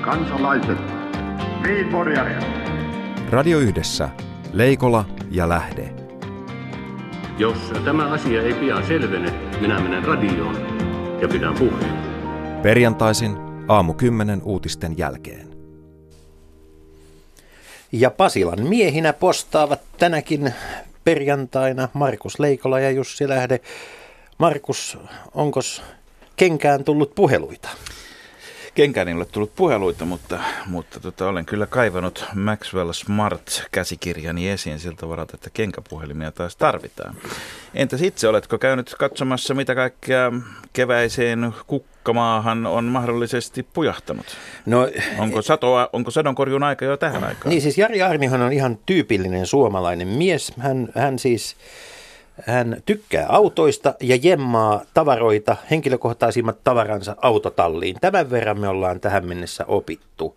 kansalaiset, medborgare. Radio Yhdessä, Leikola ja Lähde. Jos tämä asia ei pian selvene, minä menen radioon ja pidän puheen. Perjantaisin aamu 10 uutisten jälkeen. Ja Pasilan miehinä postaavat tänäkin perjantaina Markus Leikola ja Jussi Lähde. Markus, onko kenkään tullut puheluita? Kenkään ei ole tullut puheluita, mutta, mutta tota, olen kyllä kaivannut Maxwell Smart-käsikirjani esiin siltä varalta, että kenkäpuhelimia taas tarvitaan. Entäs itse, oletko käynyt katsomassa, mitä kaikkea keväiseen kukkamaahan on mahdollisesti pujahtanut? No, onko, satoa, onko sadonkorjun aika jo tähän aikaan? Niin siis Jari Arnihan on ihan tyypillinen suomalainen mies. Hän, hän siis hän tykkää autoista ja jemmaa tavaroita, henkilökohtaisimmat tavaransa autotalliin. Tämän verran me ollaan tähän mennessä opittu.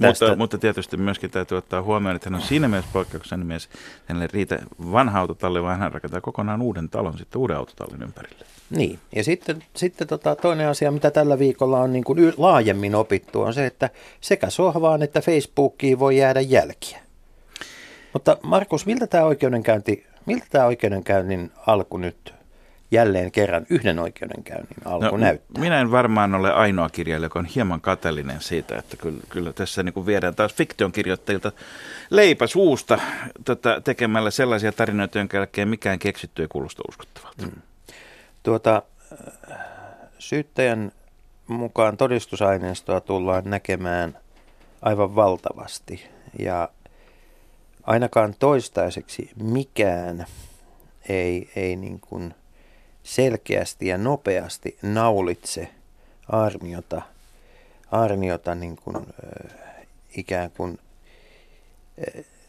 Tästä... Mutta, mutta tietysti myöskin täytyy ottaa huomioon, että hän on siinä mielessä poikkeuksellinen mies. Hänelle riitä vanha autotalli, vaan hän rakentaa kokonaan uuden talon sitten uuden autotallin ympärille. Niin, ja sitten, sitten tota, toinen asia, mitä tällä viikolla on niin kuin laajemmin opittu, on se, että sekä sohvaan että Facebookiin voi jäädä jälkiä. Mutta Markus, miltä tämä oikeudenkäynti Miltä tämä oikeudenkäynnin alku nyt jälleen kerran yhden oikeudenkäynnin alku no, näyttää? Minä en varmaan ole ainoa kirjailija, joka on hieman kateellinen siitä, että kyllä, kyllä tässä niin kuin viedään taas fiktion kirjoittajilta leipä suusta tota, tekemällä sellaisia tarinoita, jonka jälkeen mikään keksitty ei kuulosta uskottavalta. Hmm. Tuota, syyttäjän mukaan todistusaineistoa tullaan näkemään aivan valtavasti ja ainakaan toistaiseksi mikään ei, ei niin kuin selkeästi ja nopeasti naulitse armiota, armiota niin kuin, ikään kuin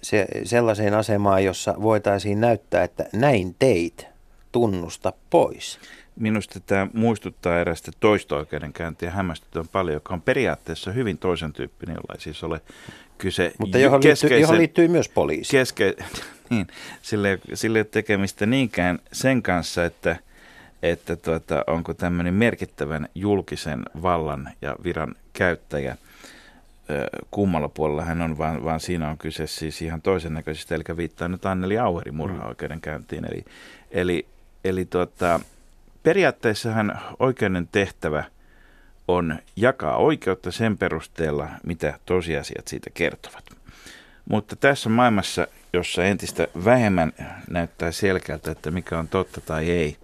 se, sellaiseen asemaan, jossa voitaisiin näyttää, että näin teit, tunnusta pois. Minusta tämä muistuttaa erästä toista oikeudenkäyntiä hämmästytään paljon, joka on periaatteessa hyvin toisen tyyppinen, jolla ei siis ole kyse Mutta johon, liittyy, johon liittyy myös poliisi. Keske, niin, sille, sille tekemistä niinkään sen kanssa, että, että tuota, onko tämmöinen merkittävän julkisen vallan ja viran käyttäjä kummalla puolella hän on, vaan, vaan siinä on kyse siis ihan toisen näköisistä, eli viittaa nyt Anneli Auerin murhaoikeudenkäyntiin. Eli, eli, eli tuota, periaatteessahan oikeuden tehtävä – on jakaa oikeutta sen perusteella, mitä tosiasiat siitä kertovat. Mutta tässä maailmassa, jossa entistä vähemmän näyttää selkeältä, että mikä on totta tai ei,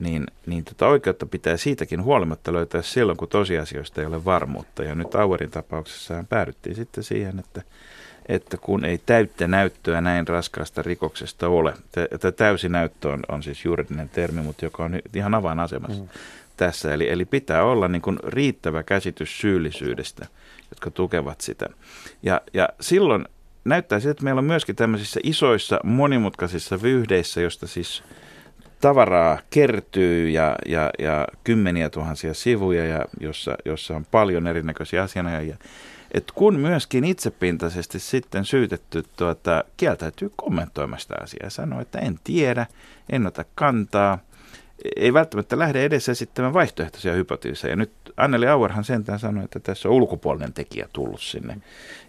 niin, niin tota oikeutta pitää siitäkin huolimatta löytää silloin, kun tosiasioista ei ole varmuutta. Ja nyt Auerin tapauksessa päädyttiin sitten siihen, että, että kun ei täyttä näyttöä näin raskaasta rikoksesta ole, että täysi näyttö on, on siis juridinen termi, mutta joka on ihan avainasemassa. Mm tässä. Eli, eli pitää olla niin kuin riittävä käsitys syyllisyydestä, jotka tukevat sitä. Ja, ja silloin näyttää siltä, että meillä on myöskin tämmöisissä isoissa monimutkaisissa vyhdeissä, josta siis tavaraa kertyy ja, ja, ja kymmeniä tuhansia sivuja, ja jossa, jossa on paljon erinäköisiä asianajajia. Et kun myöskin itsepintaisesti sitten syytetty tuota, kieltäytyy kommentoimasta asiaa ja sanoo, että en tiedä, en ota kantaa – ei välttämättä lähde edes esittämään vaihtoehtoisia hypoteeseja. Nyt Anneli Auerhan sentään sanoi, että tässä on ulkopuolinen tekijä tullut sinne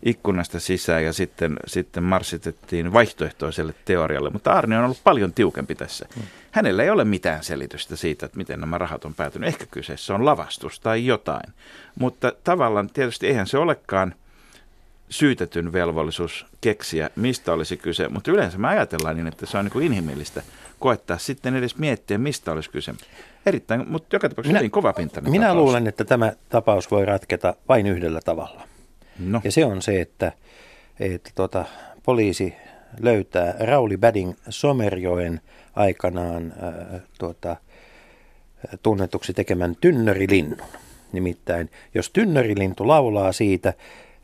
ikkunasta sisään ja sitten, sitten marssitettiin vaihtoehtoiselle teorialle. Mutta Arne on ollut paljon tiukempi tässä. Hmm. Hänellä ei ole mitään selitystä siitä, että miten nämä rahat on päätynyt. Ehkä kyseessä on lavastus tai jotain. Mutta tavallaan tietysti eihän se olekaan syytetyn velvollisuus keksiä, mistä olisi kyse. Mutta yleensä me ajatellaan niin, että se on niin kuin inhimillistä koettaa sitten edes miettiä, mistä olisi kyse. Erittäin, mutta joka tapauksessa minä, hyvin kova pintainen Minä tapaus. luulen, että tämä tapaus voi ratketa vain yhdellä tavalla. No. Ja se on se, että, että tuota, poliisi löytää Rauli Bading Somerjoen aikanaan äh, tuota, tunnetuksi tekemän tynnörilinnun. Nimittäin, jos tynnörilintu laulaa siitä,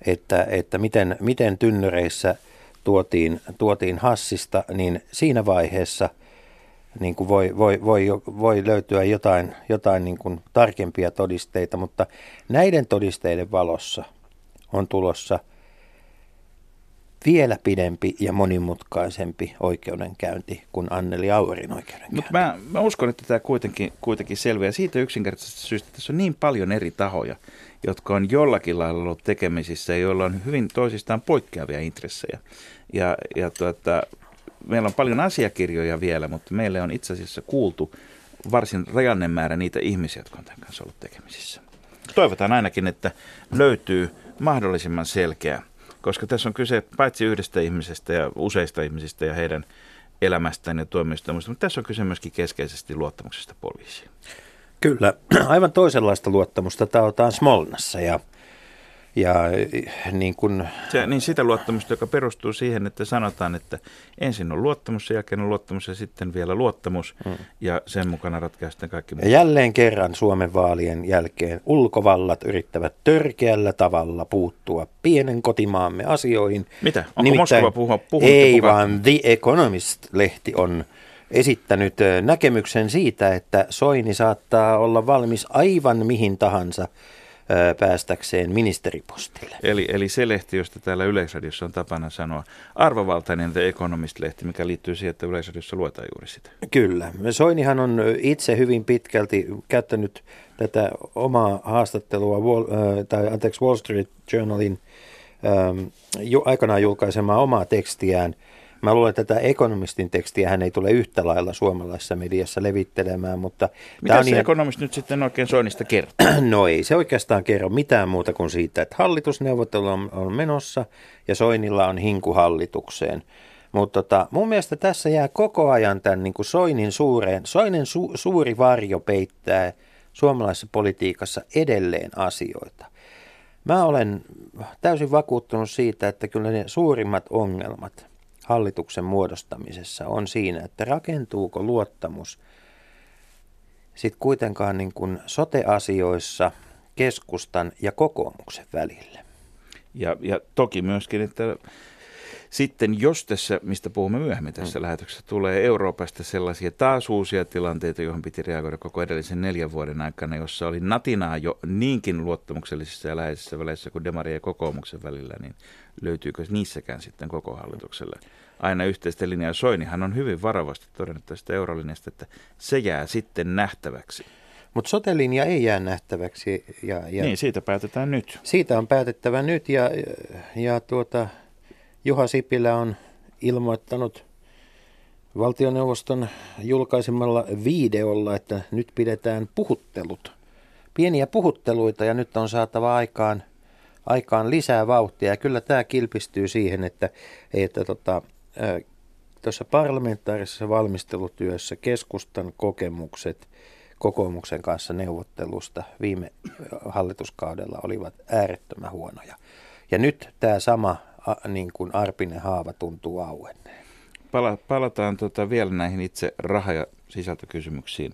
että, että miten, miten tynnyreissä tuotiin, tuotiin hassista, niin siinä vaiheessa niin kuin voi, voi, voi, voi löytyä jotain, jotain niin kuin tarkempia todisteita, mutta näiden todisteiden valossa on tulossa vielä pidempi ja monimutkaisempi oikeudenkäynti kuin Anneli Auerin oikeudenkäynti. Mutta mä, mä uskon, että tämä kuitenkin, kuitenkin selviää siitä yksinkertaisesta syystä, että tässä on niin paljon eri tahoja, jotka on jollakin lailla ollut tekemisissä ja joilla on hyvin toisistaan poikkeavia intressejä. Ja, ja tuota, meillä on paljon asiakirjoja vielä, mutta meille on itse asiassa kuultu varsin rajannen määrä niitä ihmisiä, jotka on tämän kanssa ollut tekemisissä. Toivotaan ainakin, että löytyy mahdollisimman selkeä, koska tässä on kyse paitsi yhdestä ihmisestä ja useista ihmisistä ja heidän elämästään ja toimistaan, mutta tässä on kyse myöskin keskeisesti luottamuksesta poliisiin. Kyllä, aivan toisenlaista luottamusta taotaan Smolnassa ja ja niin, kun... Se, niin sitä luottamusta, joka perustuu siihen, että sanotaan, että ensin on luottamus, sen jälkeen on luottamus ja sitten vielä luottamus. Hmm. Ja sen mukana ratkaistaan kaikki Ja jälleen kerran Suomen vaalien jälkeen ulkovallat yrittävät törkeällä tavalla puuttua pienen kotimaamme asioihin. Mitä? Onko Nimittäin, Moskova puhua, puhunut Ei, kukaan? vaan The Economist-lehti on esittänyt näkemyksen siitä, että Soini saattaa olla valmis aivan mihin tahansa – päästäkseen ministeripostille. Eli, eli se lehti, josta täällä Yleisradiossa on tapana sanoa, arvovaltainen The Economist-lehti, mikä liittyy siihen, että Yleisradiossa luetaan juuri sitä. Kyllä. Soinihan on itse hyvin pitkälti käyttänyt tätä omaa haastattelua, Wall, tai anteeksi Wall Street Journalin aikanaan julkaisemaa omaa tekstiään – Mä luulen, että tätä ekonomistin tekstiä hän ei tule yhtä lailla suomalaisessa mediassa levittelemään, mutta... Mitä se ihan... ekonomist nyt sitten oikein Soinista kertoo? No ei se oikeastaan kerro mitään muuta kuin siitä, että hallitusneuvottelu on, on menossa ja Soinilla on hinku hallitukseen. Mutta tota, mun mielestä tässä jää koko ajan tämän niin kuin Soinin suureen, Soinen su, suuri varjo peittää suomalaisessa politiikassa edelleen asioita. Mä olen täysin vakuuttunut siitä, että kyllä ne suurimmat ongelmat – hallituksen muodostamisessa on siinä, että rakentuuko luottamus sitten kuitenkaan niin kuin sote-asioissa keskustan ja kokoomuksen välille. Ja, ja toki myöskin, että sitten jos tässä, mistä puhumme myöhemmin tässä mm. lähetyksessä, tulee Euroopasta sellaisia taas uusia tilanteita, joihin piti reagoida koko edellisen neljän vuoden aikana, jossa oli natinaa jo niinkin luottamuksellisissa ja läheisissä väleissä kuin Demaria ja kokoomuksen välillä, niin löytyykö niissäkään sitten koko hallitukselle aina yhteistä linjaa. Soinihan on hyvin varovasti todennut tästä eurolinjasta, että se jää sitten nähtäväksi. Mutta sotelinja ei jää nähtäväksi. Ja, ja niin, siitä päätetään nyt. Siitä on päätettävä nyt ja, ja tuota, Juha Sipilä on ilmoittanut valtioneuvoston julkaisemalla videolla, että nyt pidetään puhuttelut. Pieniä puhutteluita ja nyt on saatava aikaan, aikaan lisää vauhtia. Ja kyllä tämä kilpistyy siihen, että, että tota, tuossa parlamentaarisessa valmistelutyössä keskustan kokemukset kokoomuksen kanssa neuvottelusta viime hallituskaudella olivat äärettömän huonoja. Ja nyt tämä sama niin kuin arpinen haava tuntuu auenneen. Pala, palataan tota vielä näihin itse raha- ja sisältökysymyksiin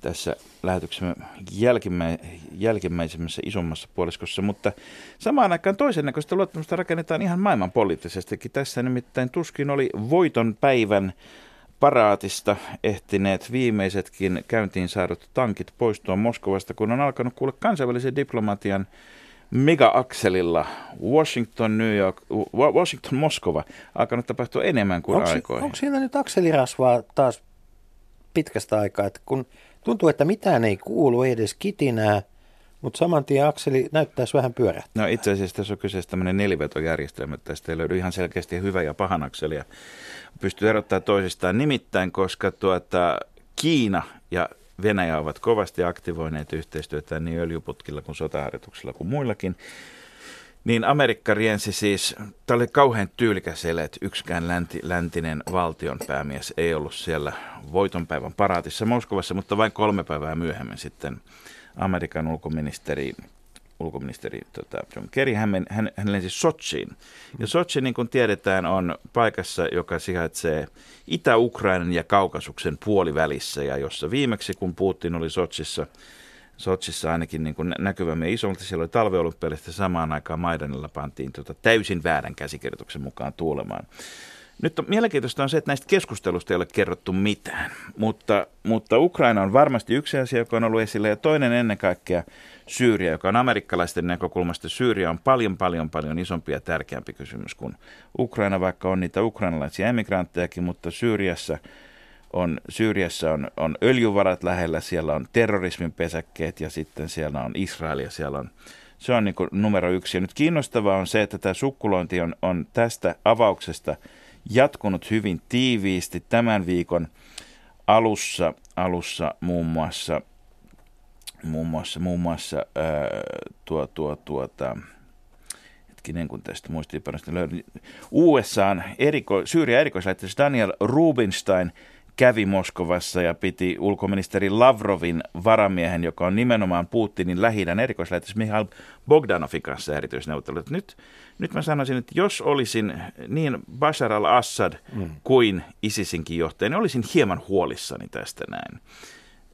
tässä lähetyksemme jälkimmä, jälkimmäisemmässä isommassa puoliskossa, mutta samaan aikaan toisen näköistä luottamusta rakennetaan ihan maailmanpoliittisestikin. Tässä nimittäin tuskin oli voiton päivän paraatista ehtineet viimeisetkin käyntiin saadut tankit poistua Moskovasta, kun on alkanut kuulla kansainvälisen diplomatian mega-akselilla Washington, New York, Washington, Moskova alkanut tapahtua enemmän kuin onko, aikoihin. Onko siellä nyt akselirasvaa taas pitkästä aikaa, että kun tuntuu, että mitään ei kuulu, ei edes kitinää, mutta saman tien akseli näyttäisi vähän pyörä. No itse asiassa tässä on kyseessä tämmöinen nelivetojärjestelmä, että tästä ei löydy ihan selkeästi hyvä ja pahan akselia. Pystyy erottamaan toisistaan nimittäin, koska tuota, Kiina ja Venäjä ovat kovasti aktivoineet yhteistyötä niin öljyputkilla kuin sotaharjoituksilla kuin muillakin. Niin Amerikka riensi siis, tämä oli kauhean tyylikäs ele, että yksikään länti, läntinen valtionpäämies ei ollut siellä voitonpäivän paraatissa Moskovassa, mutta vain kolme päivää myöhemmin sitten Amerikan ulkoministeri ulkoministeri tota, John Kerry, hän, hän, hän lensi Sochiin. Ja Sochi, niin kuin tiedetään, on paikassa, joka sijaitsee Itä-Ukrainan ja Kaukasuksen puolivälissä, ja jossa viimeksi, kun Putin oli Sochissa, Sotsissa ainakin niin näkyvämme isommalti. Siellä oli talveolympialista samaan aikaan Maidanilla pantiin tota täysin väärän käsikirjoituksen mukaan tuulemaan. Nyt on, mielenkiintoista on se, että näistä keskustelusta ei ole kerrottu mitään, mutta, mutta Ukraina on varmasti yksi asia, joka on ollut esillä, ja toinen ennen kaikkea Syyria, joka on amerikkalaisten näkökulmasta. Syyria on paljon, paljon, paljon isompi ja tärkeämpi kysymys kuin Ukraina, vaikka on niitä ukrainalaisia emigranttejakin, mutta Syyriassa on, Syyriassa on, on öljyvarat lähellä, siellä on terrorismin pesäkkeet ja sitten siellä on Israel ja siellä on, se on niin numero yksi. Ja nyt kiinnostavaa on se, että tämä sukkulointi on, on tästä avauksesta jatkunut hyvin tiiviisti tämän viikon alussa, alussa muun muassa muun muassa, muun muassa ää, tuo, tuo, tuota, hetkinen kun tästä muistiinpanosta löydän, USAn eriko, Syyrian erikoislähettiläs Daniel Rubinstein kävi Moskovassa ja piti ulkoministeri Lavrovin varamiehen, joka on nimenomaan Putinin lähidän erikoislähettiläs Mihail Bogdanovin kanssa erityisneuvottelut. Nyt, nyt mä sanoisin, että jos olisin niin Bashar al-Assad mm. kuin ISISinkin johtaja, niin olisin hieman huolissani tästä näin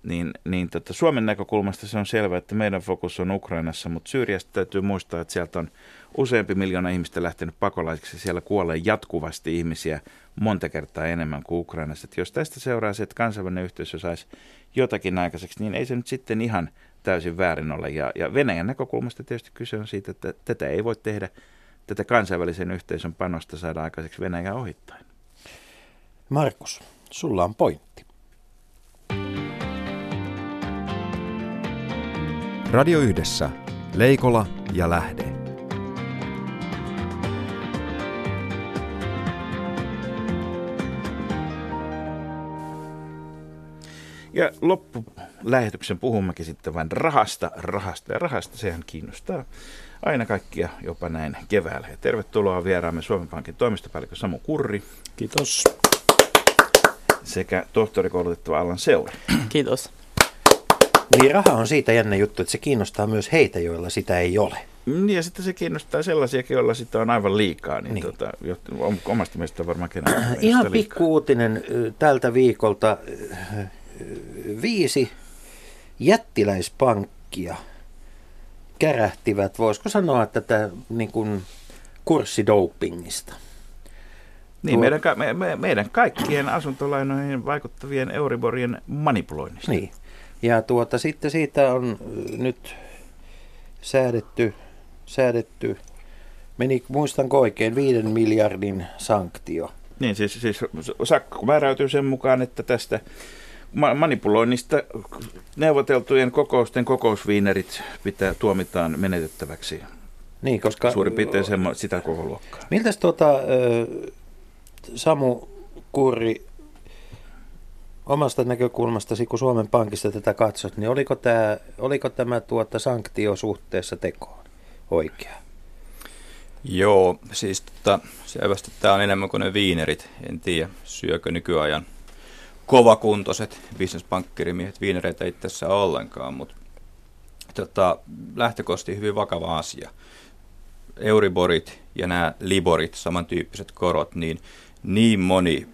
niin, niin tota, Suomen näkökulmasta se on selvää, että meidän fokus on Ukrainassa, mutta Syyriasta täytyy muistaa, että sieltä on useampi miljoona ihmistä lähtenyt pakolaisiksi. Siellä kuolee jatkuvasti ihmisiä monta kertaa enemmän kuin Ukrainassa. Että jos tästä seuraa se, että kansainvälinen yhteisö saisi jotakin aikaiseksi, niin ei se nyt sitten ihan täysin väärin ole. Ja, ja Venäjän näkökulmasta tietysti kyse on siitä, että tätä ei voi tehdä, tätä kansainvälisen yhteisön panosta saada aikaiseksi Venäjän ohittain. Markus, sulla on pointti. Radio Yhdessä. Leikola ja Lähde. Ja loppulähetyksen puhummekin sitten vain rahasta, rahasta ja rahasta. Sehän kiinnostaa aina kaikkia jopa näin keväällä. Ja tervetuloa vieraamme Suomen Pankin toimistopäällikkö Samu Kurri. Kiitos. Sekä tohtorikoulutettava Allan Seuri. Kiitos. Niin raha on siitä jännä juttu, että se kiinnostaa myös heitä, joilla sitä ei ole. Niin ja sitten se kiinnostaa sellaisiakin, joilla sitä on aivan liikaa. Niin, niin. Tota, omasta mielestä varmaan kenellä Ihan pikku uutinen tältä viikolta. Viisi jättiläispankkia kärähtivät, voisiko sanoa tätä niin kuin kurssidopingista. Niin, meidän, me, me, meidän kaikkien asuntolainoihin vaikuttavien Euriborien manipuloinnista. Niin. Ja tuota, sitten siitä on nyt säädetty, säädetty meni, muistanko oikein, viiden miljardin sanktio. Niin, siis, siis sakko määräytyy sen mukaan, että tästä manipuloinnista neuvoteltujen kokousten kokousviinerit pitää tuomitaan menetettäväksi. Niin, koska... Suurin piirtein semmo, sitä koko luokkaa. Miltäs tuota, Samu Kurri, omasta näkökulmastasi, kun Suomen Pankista tätä katsot, niin oliko tämä, oliko tämä tuota sanktio suhteessa tekoon oikea? Joo, siis tota, selvästi tämä on enemmän kuin ne viinerit. En tiedä, syökö nykyajan kovakuntoiset bisnespankkirimiehet viinereitä itse asiassa ollenkaan, mutta tota, lähtökohti hyvin vakava asia. Euriborit ja nämä Liborit, samantyyppiset korot, niin niin moni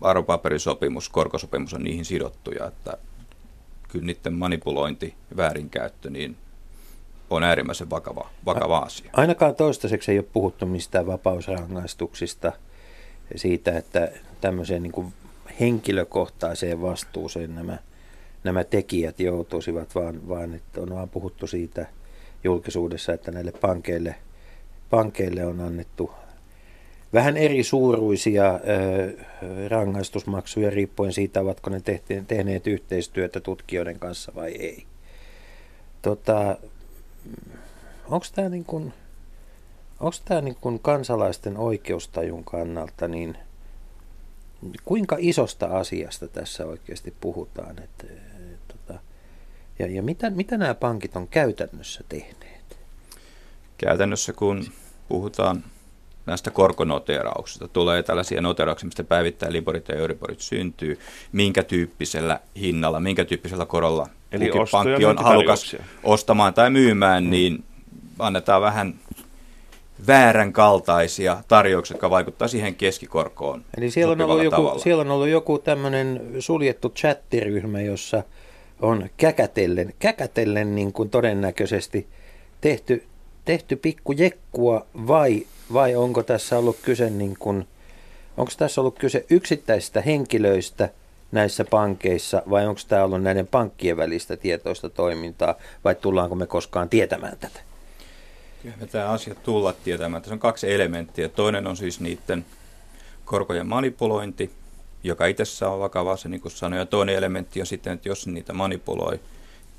arvopaperisopimus, korkosopimus on niihin sidottuja, että kyllä niiden manipulointi, väärinkäyttö, niin on äärimmäisen vakava, vakava asia. Ainakaan toistaiseksi ei ole puhuttu mistään vapausrangaistuksista siitä, että tämmöiseen niin kuin henkilökohtaiseen vastuuseen nämä, nämä tekijät joutuisivat, vaan, vaan että on vaan puhuttu siitä julkisuudessa, että näille pankeille, pankeille on annettu vähän eri suuruisia rangaistusmaksuja riippuen siitä, ovatko ne tehneet yhteistyötä tutkijoiden kanssa vai ei. Tota, onko tämä niin kuin, onko tämä niin kuin kansalaisten oikeustajun kannalta, niin kuinka isosta asiasta tässä oikeasti puhutaan? Et, et, tota, ja ja mitä, mitä nämä pankit on käytännössä tehneet? Käytännössä kun puhutaan näistä korkonoterauksista. Tulee tällaisia noterauksia, mistä päivittäin Liborit ja Euriborit syntyy, minkä tyyppisellä hinnalla, minkä tyyppisellä korolla Eli pankki on halukas ostamaan tai myymään, mm. niin annetaan vähän väärän kaltaisia tarjouksia, jotka vaikuttavat siihen keskikorkoon. Eli siellä on, ollut joku, siellä on ollut joku tämmöinen suljettu chattiryhmä, jossa on käkätellen, käkätellen niin kuin todennäköisesti tehty, tehty pikku jekkua vai vai onko tässä ollut kyse niin kuin Onko tässä ollut kyse yksittäisistä henkilöistä näissä pankeissa vai onko tämä ollut näiden pankkien välistä tietoista toimintaa vai tullaanko me koskaan tietämään tätä? Me tämä asia tulla tietämään. Tässä on kaksi elementtiä. Toinen on siis niiden korkojen manipulointi, joka itsessään on vakava se, niin kuin sanoin. Ja toinen elementti on sitten, että jos niitä manipuloi,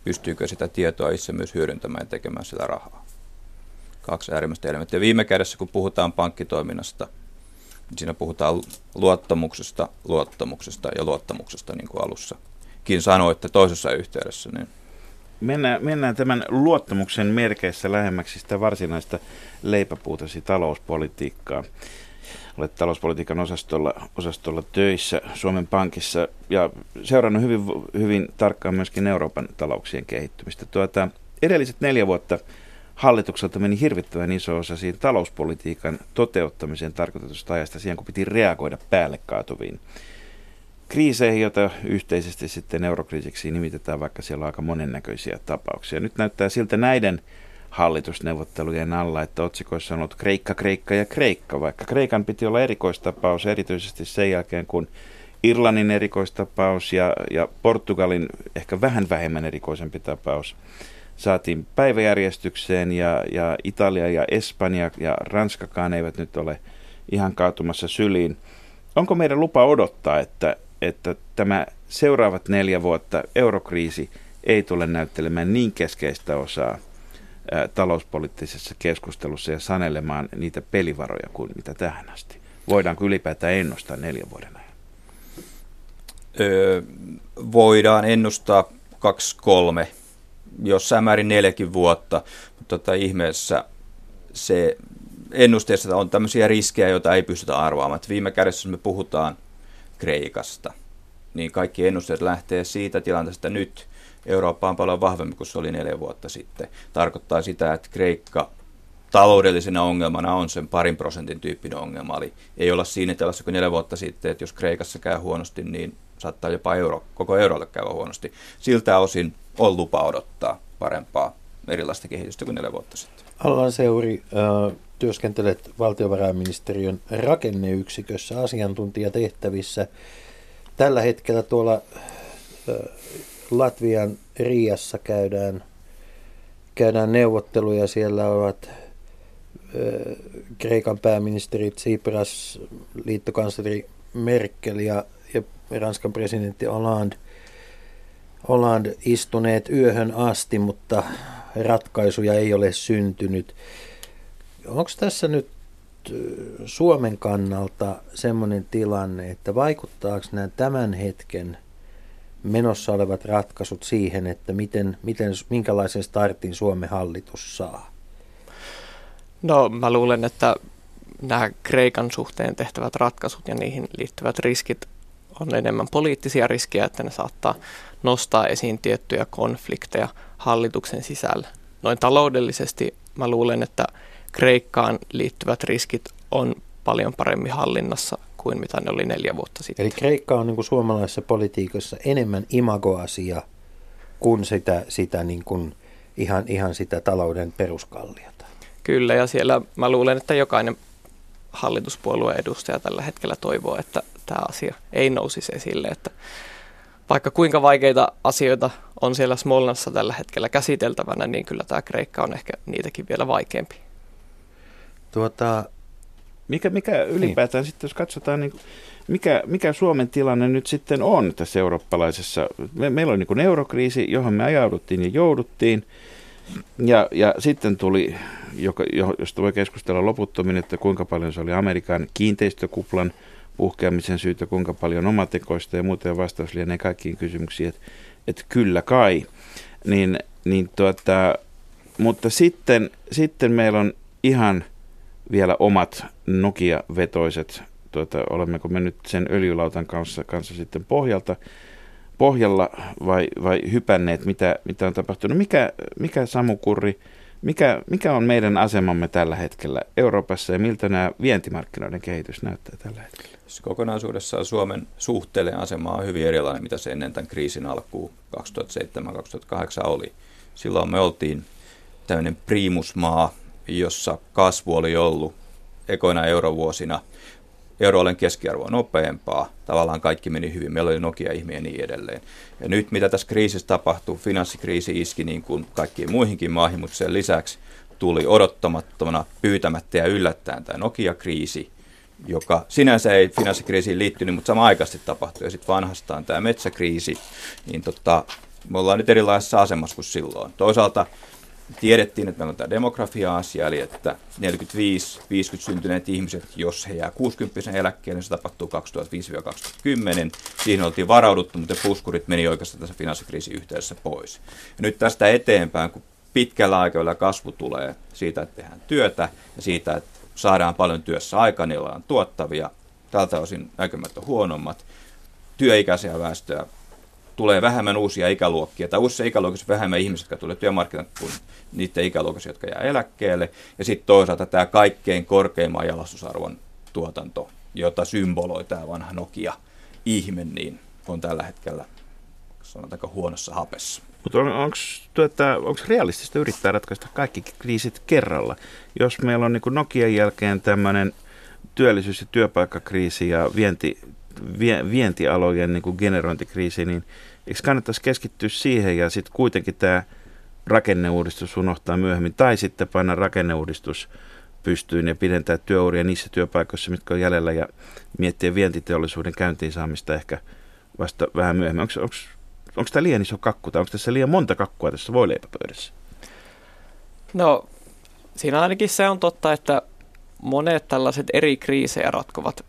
pystyykö sitä tietoa itse myös hyödyntämään ja tekemään sillä rahaa. Kaksi äärimmäistä elementtiä. Viime kädessä, kun puhutaan pankkitoiminnasta, niin siinä puhutaan luottamuksesta, luottamuksesta ja luottamuksesta, niin kuin alussakin sanoitte toisessa yhteydessä. Niin Mennään, mennään tämän luottamuksen merkeissä lähemmäksi sitä varsinaista leipäpuutasi talouspolitiikkaa. Olet talouspolitiikan osastolla, osastolla töissä Suomen Pankissa ja seurannut hyvin, hyvin tarkkaan myöskin Euroopan talouksien kehittymistä. Tuota, edelliset neljä vuotta hallitukselta meni hirvittävän iso osa siinä talouspolitiikan toteuttamiseen tarkoitetusta ajasta siihen, kun piti reagoida päälle kaatuviin kriiseihin, joita yhteisesti sitten eurokriisiksi nimitetään, vaikka siellä on aika monennäköisiä tapauksia. Nyt näyttää siltä näiden hallitusneuvottelujen alla, että otsikoissa on ollut Kreikka, Kreikka ja Kreikka, vaikka Kreikan piti olla erikoistapaus erityisesti sen jälkeen, kun Irlannin erikoistapaus ja, ja Portugalin ehkä vähän vähemmän erikoisempi tapaus saatiin päiväjärjestykseen ja, ja Italia ja Espanja ja Ranskakaan eivät nyt ole ihan kaatumassa syliin. Onko meidän lupa odottaa, että, että tämä seuraavat neljä vuotta eurokriisi ei tule näyttelemään niin keskeistä osaa talouspoliittisessa keskustelussa ja sanelemaan niitä pelivaroja kuin mitä tähän asti? Voidaanko ylipäätään ennustaa neljän vuoden ajan? Öö, voidaan ennustaa kaksi, kolme, jossain määrin neljäkin vuotta, mutta tota ihmeessä se ennusteessa on tämmöisiä riskejä, joita ei pystytä arvaamaan. Että viime kädessä, jos me puhutaan Kreikasta, niin kaikki ennusteet lähtee siitä tilanteesta, nyt Eurooppa on paljon vahvemmin kuin se oli neljä vuotta sitten. Tarkoittaa sitä, että Kreikka taloudellisena ongelmana on sen parin prosentin tyyppinen ongelma. Eli ei olla siinä tilassa kuin neljä vuotta sitten, että jos Kreikassa käy huonosti, niin saattaa jopa euro, koko eurolle käydä huonosti. Siltä osin on lupa odottaa parempaa erilaista kehitystä kuin neljä vuotta sitten. Allan Seuri, työskentelet valtiovarainministeriön rakenneyksikössä asiantuntijatehtävissä. Tällä hetkellä tuolla Latvian Riassa käydään, käydään neuvotteluja. Siellä ovat Kreikan pääministeri Tsipras, liittokansleri Merkel ja, ja Ranskan presidentti Hollande, Hollande istuneet yöhön asti, mutta ratkaisuja ei ole syntynyt. Onko tässä nyt Suomen kannalta semmoinen tilanne, että vaikuttaako nämä tämän hetken menossa olevat ratkaisut siihen, että miten, miten, minkälaisen startin Suomen hallitus saa? No mä luulen, että nämä Kreikan suhteen tehtävät ratkaisut ja niihin liittyvät riskit on enemmän poliittisia riskejä, että ne saattaa nostaa esiin tiettyjä konflikteja hallituksen sisällä. Noin taloudellisesti mä luulen, että Kreikkaan liittyvät riskit on paljon paremmin hallinnassa kuin mitä ne oli neljä vuotta sitten. Eli Kreikka on niin kuin suomalaisessa politiikassa enemmän imagoasia kuin sitä, sitä niin kuin ihan, ihan sitä talouden peruskalliota. Kyllä, ja siellä mä luulen, että jokainen hallituspuolueen edustaja tällä hetkellä toivoo, että tämä asia ei nousisi esille, että vaikka kuinka vaikeita asioita on siellä Smolnassa tällä hetkellä käsiteltävänä, niin kyllä tämä Kreikka on ehkä niitäkin vielä vaikeampi. Tuota, mikä, mikä ylipäätään niin. sitten, jos katsotaan, niin mikä, mikä Suomen tilanne nyt sitten on tässä eurooppalaisessa, me, meillä on niin eurokriisi, johon me ajauduttiin ja jouduttiin, ja, ja sitten tuli, joka, josta voi keskustella loputtomin, että kuinka paljon se oli Amerikan kiinteistökuplan puhkeamisen syytä, kuinka paljon omatekoista ja muuten vastaus lienee kaikkiin kysymyksiin, että, että kyllä kai. Niin, niin tuota, mutta sitten, sitten meillä on ihan – vielä omat Nokia-vetoiset, tuota, olemmeko me nyt sen öljylautan kanssa, kanssa sitten pohjalta, pohjalla vai, vai hypänneet, mitä, mitä on tapahtunut. Mikä, mikä Samu Kurri, mikä, mikä on meidän asemamme tällä hetkellä Euroopassa ja miltä nämä vientimarkkinoiden kehitys näyttää tällä hetkellä? Kokonaisuudessaan Suomen suhteellinen asema on hyvin erilainen, mitä se ennen tämän kriisin alkuun 2007-2008 oli. Silloin me oltiin tämmöinen primusmaa, jossa kasvu oli ollut ekoina eurovuosina euroalueen keskiarvoa nopeampaa. Tavallaan kaikki meni hyvin. Meillä oli Nokia-ihmiä ja niin edelleen. Ja nyt mitä tässä kriisissä tapahtuu, finanssikriisi iski niin kuin kaikkiin muihinkin maihin, mutta sen lisäksi tuli odottamattomana, pyytämättä ja yllättäen tämä Nokia-kriisi, joka sinänsä ei finanssikriisiin liittynyt, mutta sama aikaisesti tapahtui. Ja sitten vanhastaan tämä metsäkriisi, niin tota, me ollaan nyt erilaisessa asemassa kuin silloin. Toisaalta tiedettiin, että meillä on tämä demografia-asia, eli että 45-50 syntyneet ihmiset, jos he jää 60 eläkkeelle, niin se tapahtuu 2005-2010. Siihen oltiin varauduttu, mutta puskurit meni oikeastaan tässä finanssikriisin yhteydessä pois. Ja nyt tästä eteenpäin, kun pitkällä aikavälillä kasvu tulee siitä, että tehdään työtä ja siitä, että saadaan paljon työssä aikaa, niillä on tuottavia, tältä osin näkymät on huonommat, työikäisiä väestöä tulee vähemmän uusia ikäluokkia, tai uusissa ikäluokissa vähemmän ihmisiä, jotka tulee työmarkkinoille kuin niiden ikäluokissa, jotka jää eläkkeelle. Ja sitten toisaalta tämä kaikkein korkeimman jalostusarvon tuotanto, jota symboloi tämä vanha Nokia-ihme, niin on tällä hetkellä sanotaanko huonossa hapessa. Mutta on, onko realistista yrittää ratkaista kaikki kriisit kerralla? Jos meillä on niin Nokian jälkeen tämmöinen työllisyys- ja työpaikkakriisi ja vienti, vie, vientialojen niin kuin generointikriisi, niin eikö kannattaisi keskittyä siihen ja sitten kuitenkin tämä rakenneuudistus unohtaa myöhemmin, tai sitten panna rakenneuudistus pystyyn ja pidentää työuria niissä työpaikoissa, mitkä on jäljellä ja miettiä vientiteollisuuden käyntiin saamista ehkä vasta vähän myöhemmin. Onko, onko, onko tämä liian iso kakku tai onko tässä liian monta kakkua tässä voileipäpöydässä? No, siinä ainakin se on totta, että monet tällaiset eri kriisejä ratkovat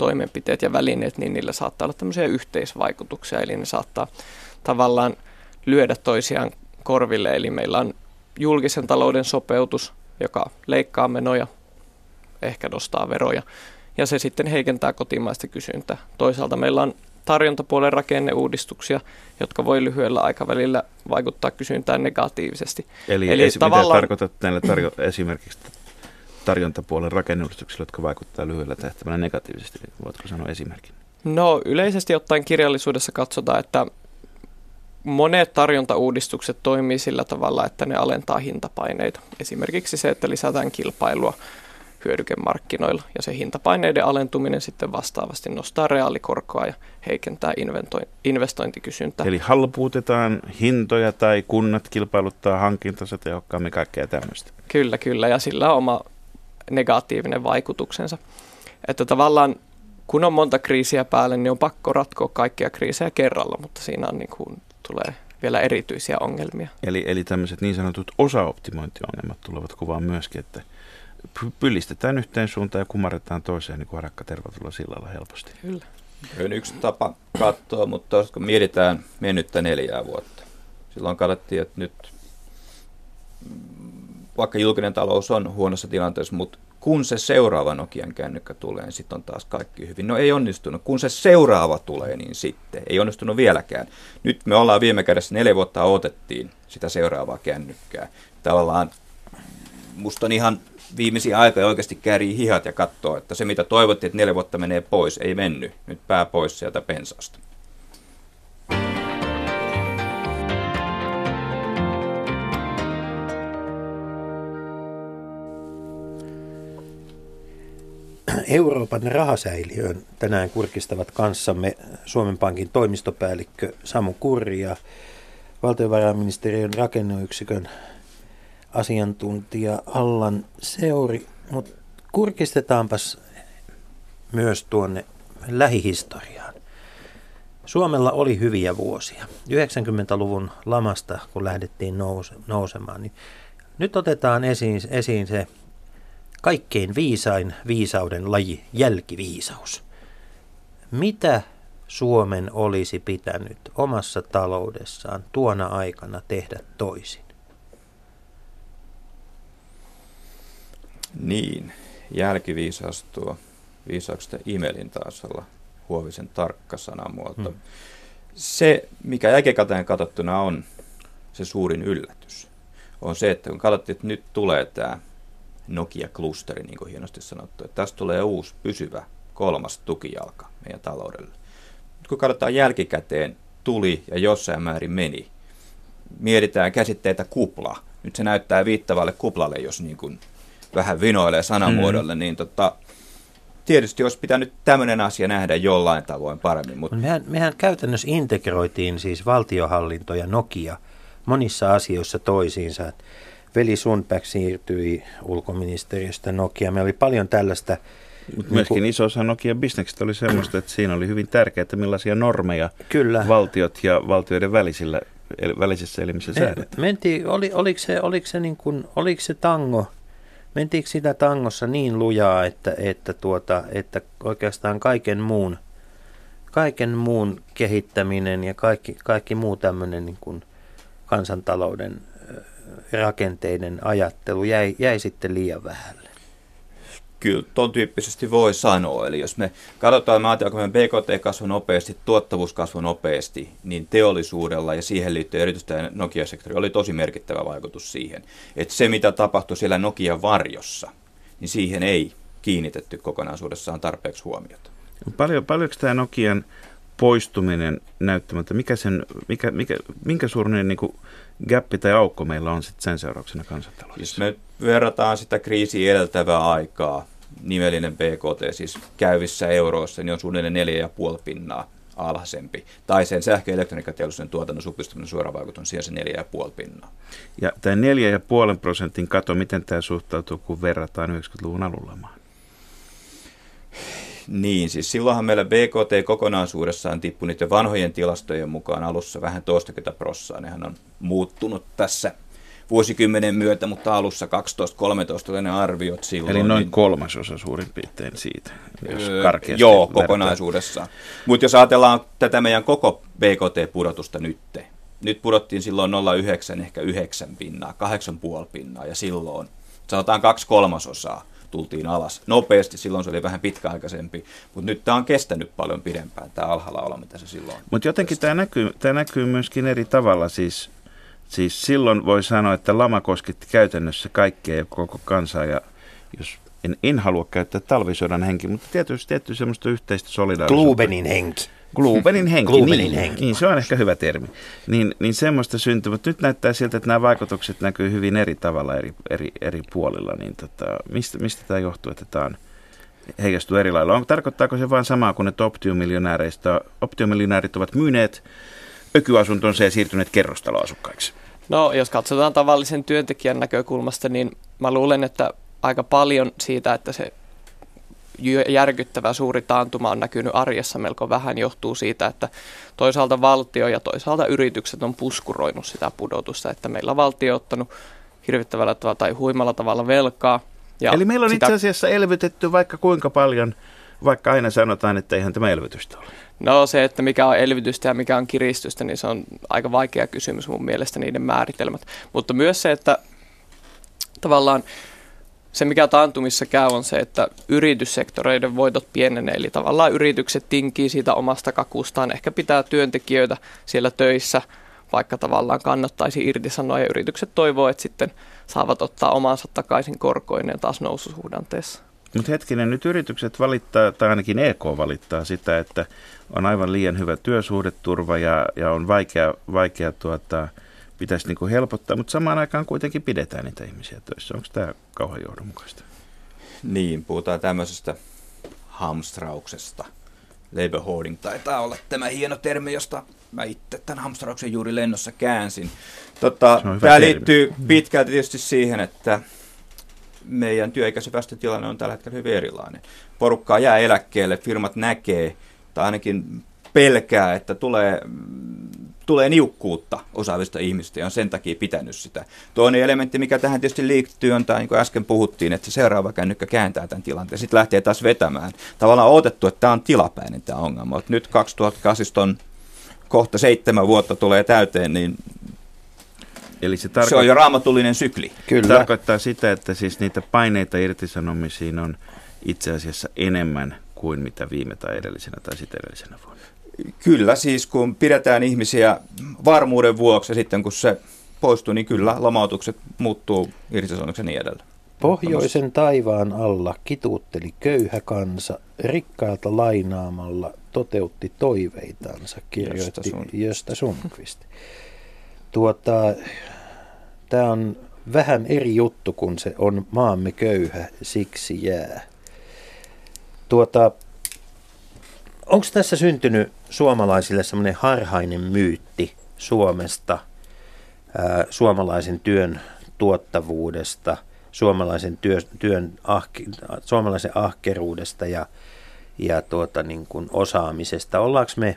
toimenpiteet ja välineet, niin niillä saattaa olla tämmöisiä yhteisvaikutuksia, eli ne saattaa tavallaan lyödä toisiaan korville, eli meillä on julkisen talouden sopeutus, joka leikkaa menoja, ehkä nostaa veroja, ja se sitten heikentää kotimaista kysyntää. Toisaalta meillä on tarjontapuolen rakenneuudistuksia, jotka voi lyhyellä aikavälillä vaikuttaa kysyntään negatiivisesti. Eli, Eli esi- tavallaan... mitä tarkoitat näillä tarjo- esimerkiksi tarjontapuolen rakenneuudistuksilla, jotka vaikuttavat lyhyellä tähtäimellä negatiivisesti? Voitko sanoa esimerkin? No yleisesti ottaen kirjallisuudessa katsotaan, että monet tarjontauudistukset toimii sillä tavalla, että ne alentaa hintapaineita. Esimerkiksi se, että lisätään kilpailua hyödykemarkkinoilla ja se hintapaineiden alentuminen sitten vastaavasti nostaa reaalikorkoa ja heikentää investointikysyntää. Eli halpuutetaan hintoja tai kunnat kilpailuttaa hankintansa tehokkaammin kaikkea tämmöistä. Kyllä, kyllä ja sillä on oma negatiivinen vaikutuksensa. Että tavallaan kun on monta kriisiä päällä, niin on pakko ratkoa kaikkia kriisejä kerralla, mutta siinä on niin kuin, tulee vielä erityisiä ongelmia. Eli, eli tämmöiset niin sanotut osaoptimointiongelmat tulevat kuvaan myöskin, että pyllistetään yhteen suuntaan ja kumarretaan toiseen, niin kuin harakka tervetuloa sillalla helposti. Kyllä. On yksi tapa katsoa, mutta kun mietitään mennyttä neljää vuotta, silloin katsottiin, että nyt vaikka julkinen talous on huonossa tilanteessa, mutta kun se seuraava Nokian kännykkä tulee, niin sitten on taas kaikki hyvin. No ei onnistunut. Kun se seuraava tulee, niin sitten. Ei onnistunut vieläkään. Nyt me ollaan viime kädessä neljä vuotta otettiin sitä seuraavaa kännykkää. Tavallaan musta on ihan viimeisiä aikoja oikeasti käärii hihat ja katsoo, että se mitä toivottiin, että neljä vuotta menee pois, ei mennyt. Nyt pää pois sieltä pensasta. Euroopan rahasäiliöön tänään kurkistavat kanssamme Suomen Pankin toimistopäällikkö Samu Kurri ja valtiovarainministeriön rakenneyksikön asiantuntija Allan Seuri. Mutta kurkistetaanpas myös tuonne lähihistoriaan. Suomella oli hyviä vuosia. 90-luvun lamasta, kun lähdettiin nousemaan, niin nyt otetaan esiin, esiin se kaikkein viisain viisauden laji, jälkiviisaus. Mitä Suomen olisi pitänyt omassa taloudessaan tuona aikana tehdä toisin? Niin, jälkiviisaus tuo viisauksesta Imelin taas olla huovisen tarkka sanamuoto. Hmm. Se, mikä jälkikäteen katsottuna on se suurin yllätys, on se, että kun katsottiin, että nyt tulee tämä Nokia-klusteri, niin kuin hienosti sanottu. Että tästä tulee uusi pysyvä kolmas tukijalka meidän taloudelle. Nyt kun katsotaan jälkikäteen, tuli ja jossain määrin meni. Mietitään käsitteitä kupla. Nyt se näyttää viittavalle kuplalle, jos niin kuin vähän vinoilee sanamuodolle, mm. niin tota, tietysti olisi pitänyt tämmöinen asia nähdä jollain tavoin paremmin. Mutta... Mehän, mehän käytännössä integroitiin siis valtiohallinto ja Nokia monissa asioissa toisiinsa. Veli Sundback siirtyi ulkoministeriöstä Nokia. Meillä oli paljon tällaista mutta myöskin niin iso osa Nokia bisneksestä oli semmoista, että siinä oli hyvin tärkeää, että millaisia normeja Kyllä. valtiot ja valtioiden välisillä, välisissä elimissä säädetään. Mentiin, oli, oliko, se, oliko, se niin kuin, oliko se tango, mentiinkö sitä tangossa niin lujaa, että, että, tuota, että oikeastaan kaiken muun, kaiken muun kehittäminen ja kaikki, kaikki muu tämmöinen niin kuin kansantalouden rakenteiden ajattelu jäi, jäi sitten liian vähälle. Kyllä, tuon tyyppisesti voi sanoa. Eli jos me katsotaan, että me BKT kasvoi nopeasti, tuottavuus kasvoi nopeasti, niin teollisuudella ja siihen liittyen erityisesti Nokia-sektori oli tosi merkittävä vaikutus siihen. Että se, mitä tapahtui siellä Nokian varjossa, niin siihen ei kiinnitetty kokonaisuudessaan tarpeeksi huomiota. Paljon, paljonko tämä Nokian poistuminen näyttämättä, mikä sen, mikä, mikä, minkä suurinen niin kuin gappi tai aukko meillä on sitten sen seurauksena kansantaloudessa? Jos me verrataan sitä kriisiä edeltävää aikaa, nimellinen BKT siis käyvissä euroissa, niin on suunnilleen 4,5 pinnaa alhaisempi. Tai sen sähkö- ja elektroniikkateollisuuden tuotannon supistuminen suora vaikutus on siellä se 4,5 pinnaa. Ja tämä 4,5 prosentin kato, miten tämä suhtautuu, kun verrataan 90-luvun alulla maan? Niin, siis silloinhan meillä BKT kokonaisuudessaan tippui niiden vanhojen tilastojen mukaan alussa vähän toistakymmentä prossaa. Nehän on muuttunut tässä vuosikymmenen myötä, mutta alussa 12-13 oli ne arviot silloin. Eli noin niin, kolmasosa suurin piirtein siitä, jos öö, Joo, kokonaisuudessaan. Mutta jos ajatellaan tätä meidän koko BKT-pudotusta nyt, nyt pudottiin silloin 0,9, ehkä 9 pinnaa, 8,5 pinnaa ja silloin sanotaan kaksi kolmasosaa tultiin alas nopeasti. Silloin se oli vähän pitkäaikaisempi, mutta nyt tämä on kestänyt paljon pidempään, tämä alhaalla olo, mitä se silloin Mutta jotenkin tämä näkyy, tämä näkyy myöskin eri tavalla. Siis, siis silloin voi sanoa, että lama kosketti käytännössä kaikkea ja koko kansaa ja jos en, en halua käyttää talvisodan henki, mutta tietysti, tietysti semmoista yhteistä solidaarisuutta. Klubenin henki. Klubenin henki, Klubenin niin, henki. niin, se on ehkä hyvä termi. Niin, niin semmoista syntyy, mutta nyt näyttää siltä, että nämä vaikutukset näkyy hyvin eri tavalla eri, eri, eri puolilla. Niin tota, mistä, mistä tämä johtuu, että tämä on heijastuu eri lailla? On, tarkoittaako se vain samaa kuin että optiomiljonääreistä, optiomiljonäärit ovat myyneet ökyasuntonsa ja siirtyneet kerrostaloasukkaiksi? No, jos katsotaan tavallisen työntekijän näkökulmasta, niin mä luulen, että aika paljon siitä, että se järkyttävä suuri taantuma on näkynyt arjessa melko vähän, johtuu siitä, että toisaalta valtio ja toisaalta yritykset on puskuroinut sitä pudotusta, että meillä valtio on ottanut hirvittävällä tavalla tai huimalla tavalla velkaa. Ja Eli meillä on sitä... itse asiassa elvytetty vaikka kuinka paljon, vaikka aina sanotaan, että eihän tämä elvytystä ole. No se, että mikä on elvytystä ja mikä on kiristystä, niin se on aika vaikea kysymys mun mielestä niiden määritelmät. Mutta myös se, että tavallaan se, mikä taantumissa käy, on se, että yrityssektoreiden voitot pienenee. Eli tavallaan yritykset tinkii siitä omasta kakustaan, ehkä pitää työntekijöitä siellä töissä, vaikka tavallaan kannattaisi irtisanoa. Ja yritykset toivoo, että sitten saavat ottaa omansa takaisin korkoineen taas noususuhdanteessa. Mutta hetkinen, nyt yritykset valittaa, tai ainakin EK valittaa sitä, että on aivan liian hyvä työsuhdeturva ja, ja on vaikea, vaikea tuota, pitäisi niin kuin helpottaa, mutta samaan aikaan kuitenkin pidetään niitä ihmisiä töissä. Onko tämä kauhean johdonmukaista? Niin, puhutaan tämmöisestä hamstrauksesta. Labor hoarding taitaa olla tämä hieno termi, josta mä itse tämän hamstrauksen juuri lennossa käänsin. Tota, tämä termi. liittyy pitkälti tietysti siihen, että meidän työikäisen tilanne on tällä hetkellä hyvin erilainen. Porukkaa jää eläkkeelle, firmat näkee, tai ainakin pelkää, että tulee tulee niukkuutta osaavista ihmistä ja on sen takia pitänyt sitä. Toinen elementti, mikä tähän tietysti liittyy, on tämä, niin kuin äsken puhuttiin, että se seuraava kännykkä kääntää tämän tilanteen. Sitten lähtee taas vetämään. Tavallaan on odotettu, että tämä on tilapäinen tämä ongelma. Että nyt 2008 on kohta seitsemän vuotta tulee täyteen, niin Eli se, tarko- se on jo raamatullinen sykli. Kyllä. Tarkoittaa sitä, että siis niitä paineita irtisanomisiin on itse asiassa enemmän kuin mitä viime tai edellisenä tai sitä edellisenä vuonna. Kyllä, siis kun pidetään ihmisiä varmuuden vuoksi ja sitten kun se poistuu, niin kyllä lomautukset muuttuu irtisanomiksi niin edelleen. Pohjoisen taivaan alla kituutteli köyhä kansa, rikkailta lainaamalla toteutti toiveitansa, kirjoitti Jöstä Sundqvist. Tuota, Tämä on vähän eri juttu, kun se on maamme köyhä, siksi jää. Tuota, onko tässä syntynyt suomalaisille semmoinen harhainen myytti Suomesta, suomalaisen työn tuottavuudesta, suomalaisen työ, työn ahki, suomalaisen ahkeruudesta ja, ja tuota, niin kuin osaamisesta? Ollaanko me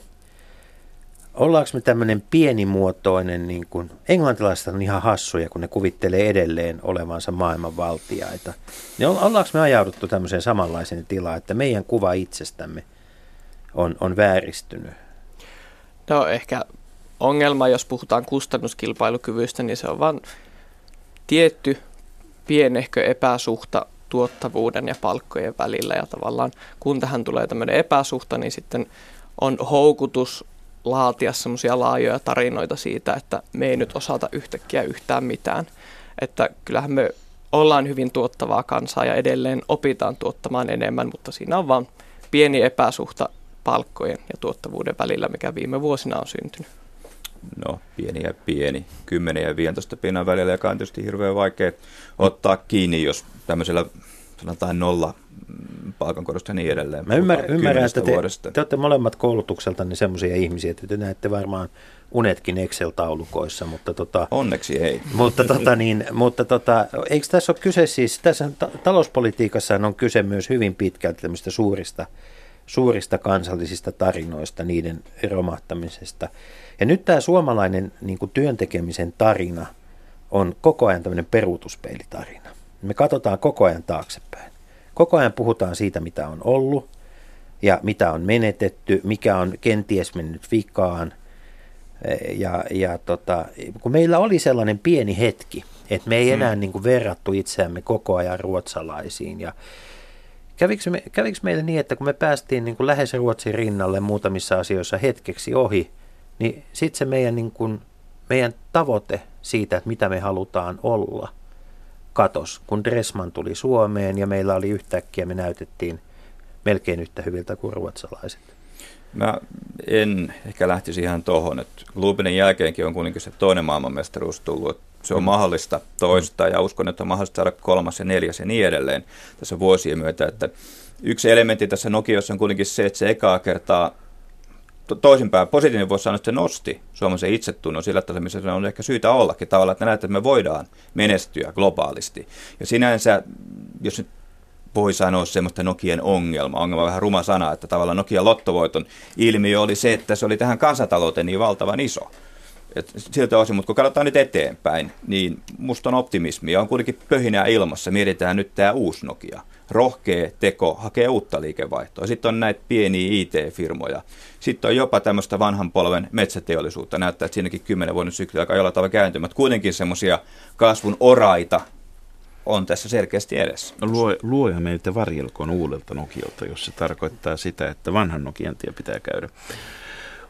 ollaanko me tämmöinen pienimuotoinen, niin kuin, englantilaiset on ihan hassuja, kun ne kuvittelee edelleen olevansa maailmanvaltiaita. Niin ollaanko me ajauduttu tämmöiseen samanlaiseen tilaan, että meidän kuva itsestämme on, on vääristynyt? No ehkä ongelma, jos puhutaan kustannuskilpailukyvystä, niin se on vain tietty pienehkö epäsuhta tuottavuuden ja palkkojen välillä. Ja tavallaan kun tähän tulee tämmöinen epäsuhta, niin sitten on houkutus laatia semmoisia laajoja tarinoita siitä, että me ei nyt osata yhtäkkiä yhtään mitään. Että kyllähän me ollaan hyvin tuottavaa kansaa ja edelleen opitaan tuottamaan enemmän, mutta siinä on vain pieni epäsuhta palkkojen ja tuottavuuden välillä, mikä viime vuosina on syntynyt. No, pieni ja pieni, 10 ja 15 pinnan välillä, joka on tietysti hirveän vaikea ottaa kiinni, jos tämmöisellä sanotaan nolla palkankorosta ja niin edelleen. Mä ymmärrän, ymmärrän että te, te olette molemmat koulutukselta niin semmoisia ihmisiä, että te näette varmaan unetkin Excel-taulukoissa, mutta tota, Onneksi ei. Mutta, tota, niin, mutta tota, eikö tässä ole kyse siis, tässä talouspolitiikassa on kyse myös hyvin pitkälti tämmöistä suurista, suurista kansallisista tarinoista, niiden romahtamisesta. Ja nyt tämä suomalainen niin kuin työntekemisen tarina on koko ajan tämmöinen peruutuspeilitarina. Me katsotaan koko ajan taaksepäin. Koko ajan puhutaan siitä, mitä on ollut ja mitä on menetetty, mikä on kenties mennyt vikaan. Ja, ja tota, kun meillä oli sellainen pieni hetki, että me ei hmm. enää niin kuin verrattu itseämme koko ajan ruotsalaisiin. Ja kävikö, me, kävikö meille niin, että kun me päästiin niin kuin lähes Ruotsin rinnalle muutamissa asioissa hetkeksi ohi, niin sitten se meidän, niin kuin, meidän tavoite siitä, että mitä me halutaan olla – katos, kun Dressman tuli Suomeen ja meillä oli yhtäkkiä, me näytettiin melkein yhtä hyviltä kuin ruotsalaiset. Mä en ehkä lähtisi ihan tuohon, että Lubinin jälkeenkin on kuitenkin se toinen maailmanmestaruus tullut. Se on mahdollista toista ja uskon, että on mahdollista saada kolmas ja neljäs ja niin edelleen tässä vuosien myötä. Että yksi elementti tässä Nokiassa on kuitenkin se, että se ekaa kertaa toisinpäin positiivinen voisi sanoa, että se nosti suomalaisen itsetunnon sillä tavalla, missä se on ehkä syytä ollakin tavalla, että näet, että me voidaan menestyä globaalisti. Ja sinänsä, jos nyt voi sanoa semmoista Nokian ongelma. Ongelma on vähän ruma sana, että tavallaan Nokia lottovoiton ilmiö oli se, että se oli tähän kansantalouteen niin valtavan iso. Et siltä osin, mutta kun katsotaan nyt eteenpäin, niin musta on optimismi ja on kuitenkin pöhinää ilmassa. Mietitään nyt tämä uusi Nokia rohkea teko hakee uutta liikevaihtoa. Sitten on näitä pieniä IT-firmoja. Sitten on jopa tämmöistä vanhan polven metsäteollisuutta. Näyttää, että siinäkin kymmenen vuoden sykli aika jollain tavalla kääntymät. Kuitenkin semmoisia kasvun oraita on tässä selkeästi edessä. No luo, luoja meiltä varjelkoon uudelta Nokialta, jos se tarkoittaa sitä, että vanhan Nokian tie pitää käydä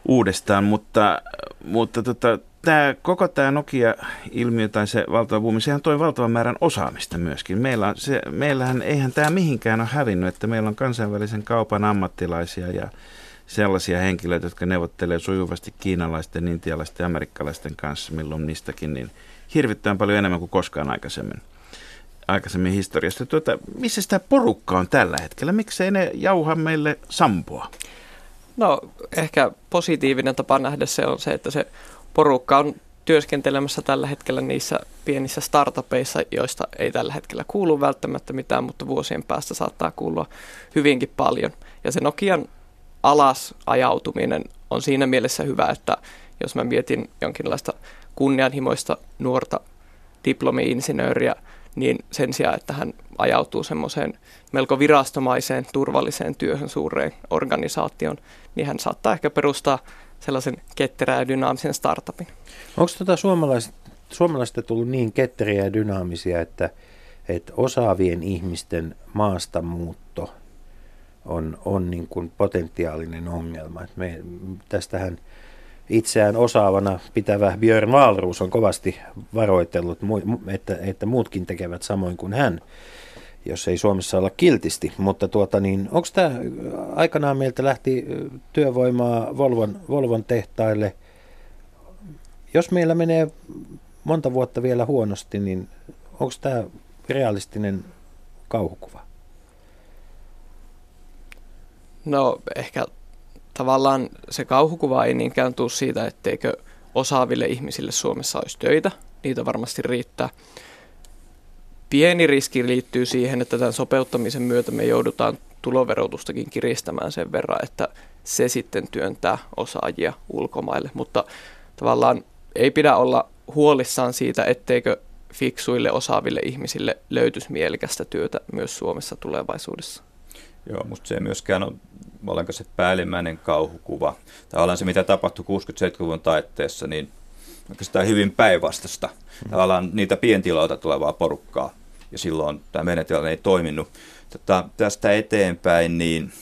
uudestaan, mutta, mutta tota, tämä, koko tämä Nokia-ilmiö tai se valtava buumi, sehän toi valtavan määrän osaamista myöskin. Meillä, se, meillähän eihän tämä mihinkään ole hävinnyt, että meillä on kansainvälisen kaupan ammattilaisia ja sellaisia henkilöitä, jotka neuvottelee sujuvasti kiinalaisten, intialaisten ja amerikkalaisten kanssa, milloin niistäkin, niin hirvittävän paljon enemmän kuin koskaan aikaisemmin aikaisemmin historiasta. Tuota, missä sitä porukka on tällä hetkellä? Miksei ne jauha meille sampoa? No ehkä positiivinen tapa nähdä se on se, että se porukka on työskentelemässä tällä hetkellä niissä pienissä startupeissa, joista ei tällä hetkellä kuulu välttämättä mitään, mutta vuosien päästä saattaa kuulua hyvinkin paljon. Ja se Nokian alas ajautuminen on siinä mielessä hyvä, että jos mä mietin jonkinlaista kunnianhimoista nuorta diplomi-insinööriä, niin sen sijaan, että hän ajautuu semmoiseen melko virastomaiseen, turvalliseen työhön suureen organisaation, niin hän saattaa ehkä perustaa sellaisen ketterää ja dynaamisen startupin. Onko tota suomalaiset, suomalaisista tullut niin ketteriä ja dynaamisia, että, että osaavien ihmisten maastamuutto on, on niin kuin potentiaalinen ongelma? Me, tästähän itseään osaavana pitävä Björn Wahlroos on kovasti varoitellut, että, että muutkin tekevät samoin kuin hän jos ei Suomessa olla kiltisti. Mutta tuota, niin, onko tämä aikanaan meiltä lähti työvoimaa Volvon, Volvon tehtaille. Jos meillä menee monta vuotta vielä huonosti, niin onko tämä realistinen kauhukuva? No ehkä tavallaan se kauhukuva ei niinkään tule siitä, etteikö osaaville ihmisille Suomessa olisi töitä. Niitä varmasti riittää. Pieni riski liittyy siihen, että tämän sopeuttamisen myötä me joudutaan tuloverotustakin kiristämään sen verran, että se sitten työntää osaajia ulkomaille. Mutta tavallaan ei pidä olla huolissaan siitä, etteikö fiksuille osaaville ihmisille löytyisi mielekästä työtä myös Suomessa tulevaisuudessa. Joo, musta se ei myöskään ole olenko se päällimmäinen kauhukuva. Tavallaan se, mitä tapahtui 60-70-luvun taitteessa, niin oikeastaan hyvin päinvastasta. Tavallaan niitä pientiloilta tulevaa porukkaa, ja silloin tämä tilanne ei toiminut. Tota, tästä eteenpäin, niin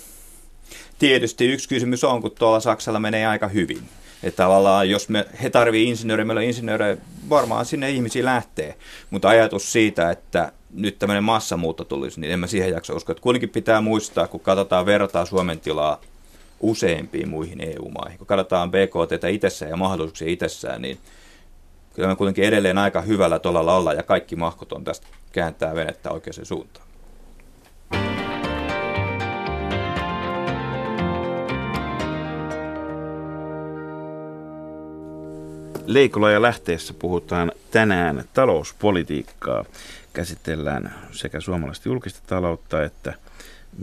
tietysti yksi kysymys on, kun tuolla Saksalla menee aika hyvin. Että tavallaan jos me, he tarvii insinöörejä, meillä on insinöörejä, varmaan sinne ihmisiä lähtee. Mutta ajatus siitä, että nyt tämmöinen massamuutto tulisi, niin en mä siihen jaksa uskoa. Että kuitenkin pitää muistaa, kun katsotaan, verrataan Suomen tilaa useimpiin muihin EU-maihin, kun katsotaan BKT itsessään ja mahdollisuuksia itsessään, niin kyllä me kuitenkin edelleen aika hyvällä tolalla olla ja kaikki mahkot on tästä kääntää venettä oikeaan suuntaan. Leikola ja lähteessä puhutaan tänään talouspolitiikkaa. Käsitellään sekä suomalaista julkista taloutta että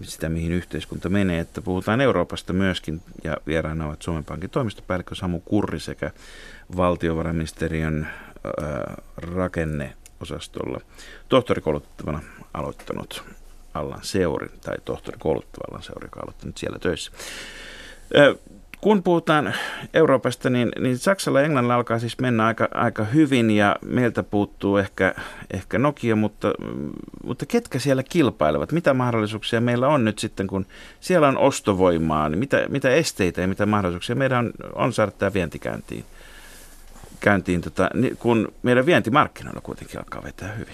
sitä, mihin yhteiskunta menee. Että puhutaan Euroopasta myöskin ja vieraana ovat Suomen Pankin toimistopäällikkö Samu Kurri sekä valtiovarainministeriön ää, rakenneosastolla tohtorikoulutettavana aloittanut Allan Seuri, tai tohtorikouluttava Allan Seuri, joka on aloittanut siellä töissä. Kun puhutaan Euroopasta, niin, niin Saksalla ja Englannilla alkaa siis mennä aika, aika hyvin ja meiltä puuttuu ehkä, ehkä Nokia, mutta, mutta ketkä siellä kilpailevat? Mitä mahdollisuuksia meillä on nyt sitten, kun siellä on ostovoimaa, niin mitä, mitä esteitä ja mitä mahdollisuuksia meidän on, on saada tämä vientikäyntiin? Käyntiin, tota, kun meidän vientimarkkinoilla kuitenkin alkaa vetää hyvin.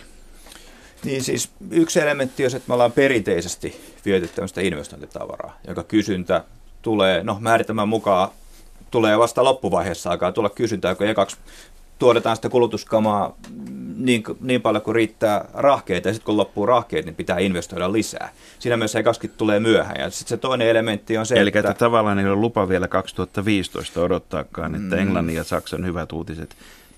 Niin siis yksi elementti on se, että me ollaan perinteisesti viety tämmöistä investointitavaraa, joka kysyntä tulee, no määritelmän mukaan tulee vasta loppuvaiheessa alkaa tulla kysyntää, kun ekaksi tuotetaan sitä kulutuskamaa niin, niin paljon kuin riittää rahkeita, ja sitten kun loppuu rahkeet, niin pitää investoida lisää. Siinä myös ekaskin tulee myöhään. Ja sitten se toinen elementti on se, Eli että... että tavallaan ei ole lupa vielä 2015 odottaakaan, että mm. Englannin ja Saksan hyvät uutiset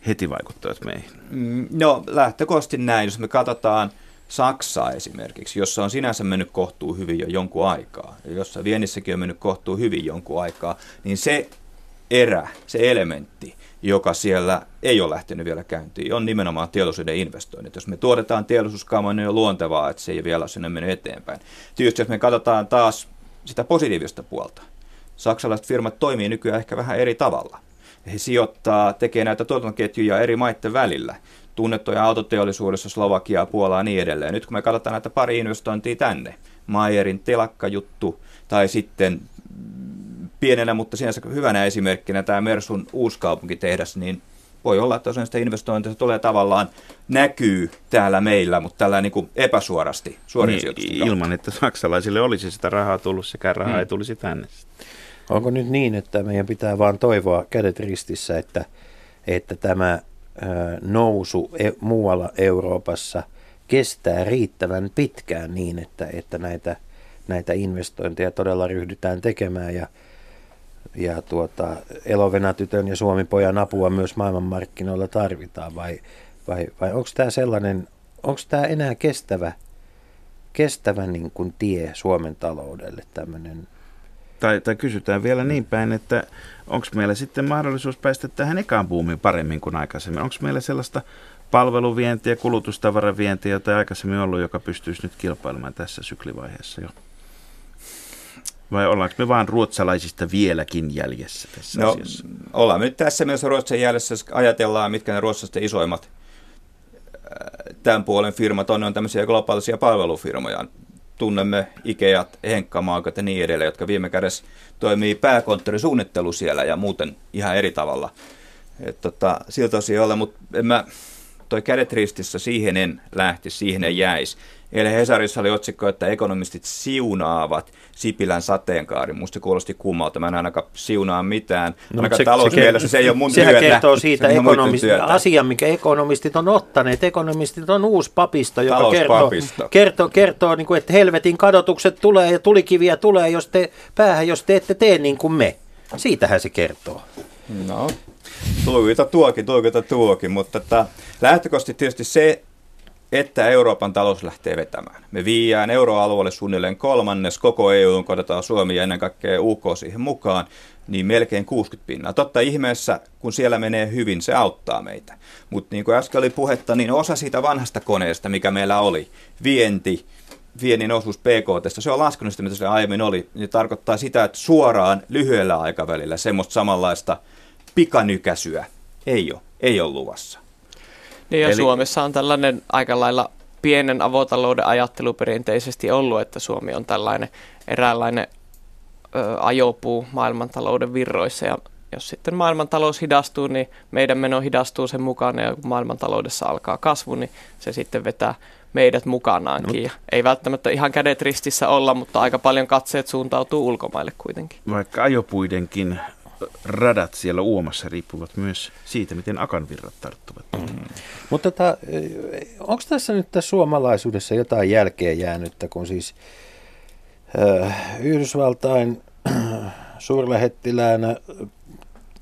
heti vaikuttavat meihin. Mm, no lähtökohtaisesti näin, jos me katsotaan – Saksaa esimerkiksi, jossa on sinänsä mennyt kohtuu hyvin jo jonkun aikaa, ja jossa viennissäkin on mennyt kohtuu hyvin jonkun aikaa, niin se erä, se elementti, joka siellä ei ole lähtenyt vielä käyntiin, on nimenomaan teollisuuden investoinnit. Jos me tuotetaan teollisuuskaamoja, niin on luontevaa, että se ei vielä ole sinne mennyt eteenpäin. Tietysti jos me katsotaan taas sitä positiivista puolta, saksalaiset firmat toimii nykyään ehkä vähän eri tavalla. He sijoittaa, tekee näitä tuotantoketjuja eri maiden välillä tunnettuja autoteollisuudessa, Slovakia, Puolaa ja niin edelleen. Nyt kun me katsotaan näitä pari investointia tänne, Mayerin telakkajuttu tai sitten pienenä, mutta sinänsä hyvänä esimerkkinä tämä Mersun uuskaupunkitehdas, niin voi olla, että osa sitä investointia tulee tavallaan näkyy täällä meillä, mutta tällä niin kuin epäsuorasti suorien niin, Ilman, että saksalaisille olisi sitä rahaa tullut, sekä rahaa hmm. ei tulisi tänne. Onko nyt niin, että meidän pitää vaan toivoa kädet ristissä, että, että tämä nousu e, muualla Euroopassa kestää riittävän pitkään niin, että, että näitä, näitä investointeja todella ryhdytään tekemään ja, ja tuota, Elovena-tytön ja Suomi-pojan apua myös maailmanmarkkinoilla tarvitaan vai, vai, vai onko tämä sellainen, onko tämä enää kestävä, kestävä niin kuin tie Suomen taloudelle tämmöinen tai, tai kysytään vielä niin päin, että onko meillä sitten mahdollisuus päästä tähän ekaan buumiin paremmin kuin aikaisemmin? Onko meillä sellaista palveluvientiä, kulutustavaravientiä, jota aikaisemmin ollut, joka pystyisi nyt kilpailemaan tässä syklivaiheessa jo? Vai ollaanko me vaan ruotsalaisista vieläkin jäljessä tässä no, asiassa? Ollaan me nyt tässä mielessä Ruotsin jäljessä, jos ajatellaan, mitkä ne ruotsalaisten isoimmat tämän puolen firmat on, ne on tämmöisiä globaalisia palvelufirmoja tunnemme Ikeat, Henkkamaakat ja niin edelleen, jotka viime kädessä toimii pääkonttorisuunnittelu siellä ja muuten ihan eri tavalla. Et tota, siltä osin ole, mutta en mä, toi kädet ristissä siihen en lähti, siihen en jäisi. Eilen Hesarissa oli otsikko, että ekonomistit siunaavat Sipilän sateenkaari. Musta kuulosti kummalta. Mä en ainakaan siunaa mitään. No, ainakaan se, talousmielessä se, se ei ole mun Sehän työtä. kertoo siitä ekonomisti, asia, mikä ekonomistit on ottaneet. Ekonomistit on uusi papisto, joka kertoo, kertoo, kertoo niin kuin, että helvetin kadotukset tulee ja tulikiviä tulee jos te, päähän, jos te ette tee niin kuin me. Siitähän se kertoo. No, tulkita tuokin, tulkita tuokin, mutta että lähtökohtaisesti tietysti se, että Euroopan talous lähtee vetämään. Me viiään euroalueelle suunnilleen kolmannes, koko EU, kun otetaan Suomi ja ennen kaikkea UK siihen mukaan, niin melkein 60 pinnaa. Totta ihmeessä, kun siellä menee hyvin, se auttaa meitä. Mutta niin kuin äsken oli puhetta, niin osa siitä vanhasta koneesta, mikä meillä oli, vienti, viennin osuus PKT, se on laskenut sitä, mitä se aiemmin oli. Se tarkoittaa sitä, että suoraan lyhyellä aikavälillä semmoista samanlaista pikanykäsyä ei ole, ei ole luvassa. Niin ja Eli... Suomessa on tällainen aika lailla pienen avotalouden ajattelu perinteisesti ollut, että Suomi on tällainen eräänlainen ö, ajopuu maailmantalouden virroissa ja jos sitten maailmantalous hidastuu, niin meidän meno hidastuu sen mukaan ja kun maailmantaloudessa alkaa kasvu, niin se sitten vetää meidät mukanaankin. No. ei välttämättä ihan kädet ristissä olla, mutta aika paljon katseet suuntautuu ulkomaille kuitenkin. Vaikka ajopuidenkin radat siellä uomassa riippuvat myös siitä, miten akanvirrat tarttuvat. Mm. Mutta tota, onko tässä nyt tässä suomalaisuudessa jotain jälkeä jäänyttä, kun siis äh, Yhdysvaltain äh, suurlähettiläänä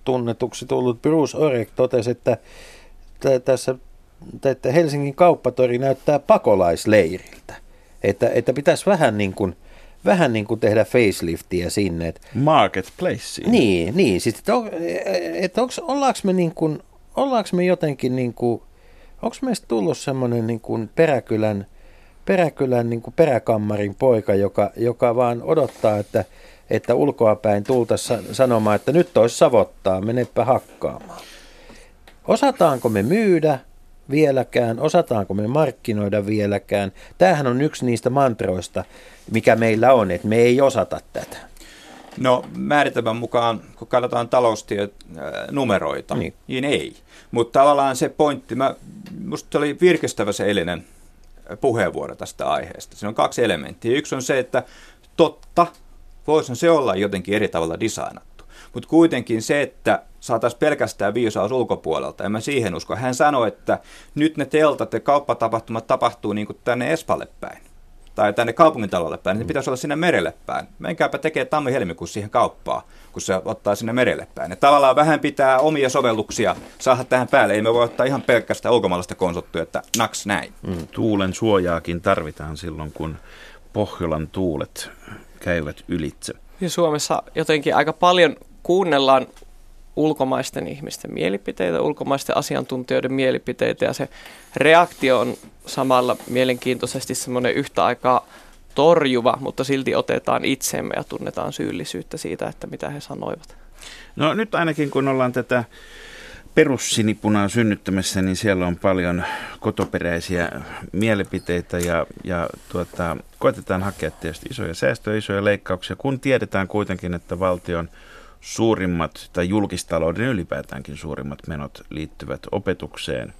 tunnetuksi tullut Bruce Orek totesi, että t- tässä että Helsingin kauppatori näyttää pakolaisleiriltä. Että, että pitäisi vähän niin kuin – vähän niin kuin tehdä faceliftiä sinne. Että, Marketplace. Niin, niin. Siis, että, on, että onks, ollaanko me niin kuin, ollaanko me jotenkin niin kuin, onko meistä tullut semmoinen niin kuin peräkylän, peräkylän niin kuin peräkammarin poika, joka, joka vaan odottaa, että, että ulkoapäin tultaisiin sanomaan, että nyt olisi savottaa, menepä hakkaamaan. Osataanko me myydä vieläkään, osataanko me markkinoida vieläkään. Tämähän on yksi niistä mantroista, mikä meillä on, että me ei osata tätä. No määritelmän mukaan, kun katsotaan numeroita, niin. niin ei. Mutta tavallaan se pointti, mä, musta oli virkistävä se eilinen puheenvuoro tästä aiheesta. Siinä on kaksi elementtiä. Yksi on se, että totta, voisi se olla jotenkin eri tavalla designattu. Mutta kuitenkin se, että saataisiin pelkästään viisaus ulkopuolelta, en mä siihen usko. Hän sanoi, että nyt ne teltat ja kauppatapahtumat tapahtuu niin kuin tänne Espalle päin tai tänne kaupungintalolle päin, niin pitäisi olla sinne merelle päin. Menkääpä tekee tammi-helmikuussa siihen kauppaa, kun se ottaa sinne merelle päin. Ja tavallaan vähän pitää omia sovelluksia saada tähän päälle. Ei me voi ottaa ihan pelkästään ulkomaalaista konsottua, että naks näin. Mm. Tuulen suojaakin tarvitaan silloin, kun Pohjolan tuulet käyvät ylitse. Ja Suomessa jotenkin aika paljon kuunnellaan ulkomaisten ihmisten mielipiteitä, ulkomaisten asiantuntijoiden mielipiteitä ja se reaktio on samalla mielenkiintoisesti semmoinen yhtä aikaa torjuva, mutta silti otetaan itsemme ja tunnetaan syyllisyyttä siitä, että mitä he sanoivat. No nyt ainakin kun ollaan tätä perussinipunaa synnyttämässä, niin siellä on paljon kotoperäisiä mielipiteitä ja, ja tuota, koetetaan hakea tietysti isoja säästöjä, isoja leikkauksia, kun tiedetään kuitenkin, että valtion suurimmat tai julkistalouden ylipäätäänkin suurimmat menot liittyvät opetukseen,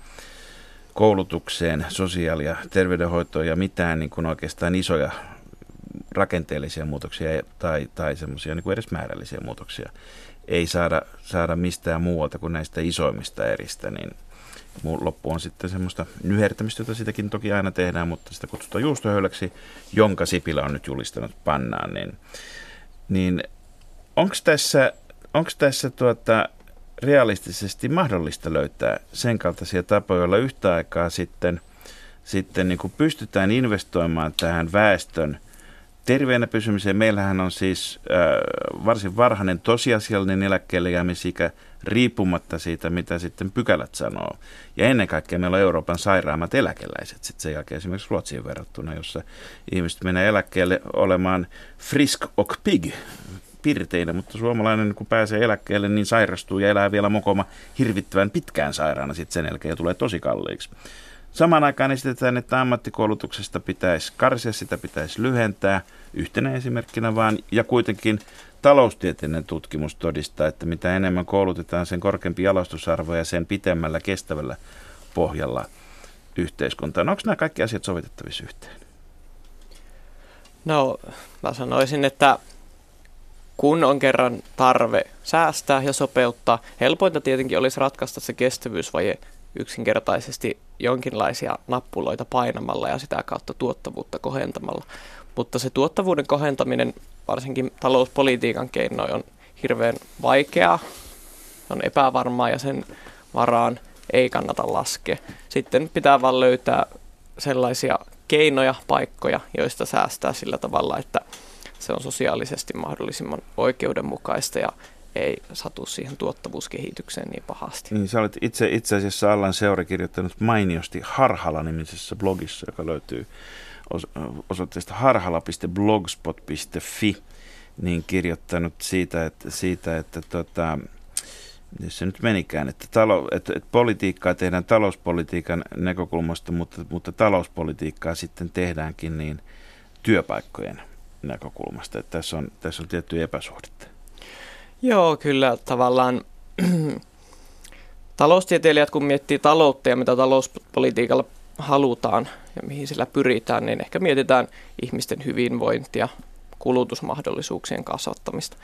koulutukseen, sosiaali- ja terveydenhoitoon ja mitään niin kuin oikeastaan isoja rakenteellisia muutoksia tai, tai semmoisia niin edes määrällisiä muutoksia ei saada, saada mistään muualta kuin näistä isoimmista eristä, niin loppu on sitten semmoista nyhertämistä, jota sitäkin toki aina tehdään, mutta sitä kutsutaan juustohöyläksi, jonka Sipilä on nyt julistanut pannaan, niin, niin Onko tässä, onks tässä tuota, realistisesti mahdollista löytää sen kaltaisia tapoja, joilla yhtä aikaa sitten, sitten niin pystytään investoimaan tähän väestön terveenä pysymiseen. Meillähän on siis äh, varsin varhainen tosiasiallinen eläkkeelle jäämisikä riippumatta siitä, mitä sitten pykälät sanoo. Ja ennen kaikkea meillä on Euroopan sairaammat eläkeläiset sitten sen jälkeen esimerkiksi Ruotsiin verrattuna, jossa ihmiset menee eläkkeelle olemaan frisk och pig, pirteinä, mutta suomalainen kun pääsee eläkkeelle, niin sairastuu ja elää vielä mokoma hirvittävän pitkään sairaana sitten sen jälkeen ja tulee tosi kalliiksi. Samaan aikaan esitetään, että ammattikoulutuksesta pitäisi karsia, sitä pitäisi lyhentää yhtenä esimerkkinä vaan, ja kuitenkin taloustieteellinen tutkimus todistaa, että mitä enemmän koulutetaan, sen korkeampi jalostusarvo ja sen pitemmällä kestävällä pohjalla yhteiskuntaan. Onko nämä kaikki asiat sovitettavissa yhteen? No, mä sanoisin, että kun on kerran tarve säästää ja sopeuttaa, helpointa tietenkin olisi ratkaista se kestävyysvaje yksinkertaisesti jonkinlaisia nappuloita painamalla ja sitä kautta tuottavuutta kohentamalla. Mutta se tuottavuuden kohentaminen varsinkin talouspolitiikan keinoin on hirveän vaikeaa, on epävarmaa ja sen varaan ei kannata laskea. Sitten pitää vaan löytää sellaisia keinoja, paikkoja, joista säästää sillä tavalla, että se on sosiaalisesti mahdollisimman oikeudenmukaista ja ei satu siihen tuottavuuskehitykseen niin pahasti. Niin, sä olet itse, itse asiassa Allan Seura kirjoittanut mainiosti Harhala-nimisessä blogissa, joka löytyy osoitteesta harhala.blogspot.fi, niin kirjoittanut siitä, että, siitä, että tota, se nyt menikään, että, talo, että, että politiikkaa tehdään talouspolitiikan näkökulmasta, mutta, mutta talouspolitiikkaa sitten tehdäänkin niin työpaikkojen näkökulmasta. Että tässä on, tässä on tiettyjä epäsuhdetta. Joo, kyllä tavallaan taloustieteilijät, kun miettii taloutta ja mitä talouspolitiikalla halutaan ja mihin sillä pyritään, niin ehkä mietitään ihmisten hyvinvointia, kulutusmahdollisuuksien kasvattamista.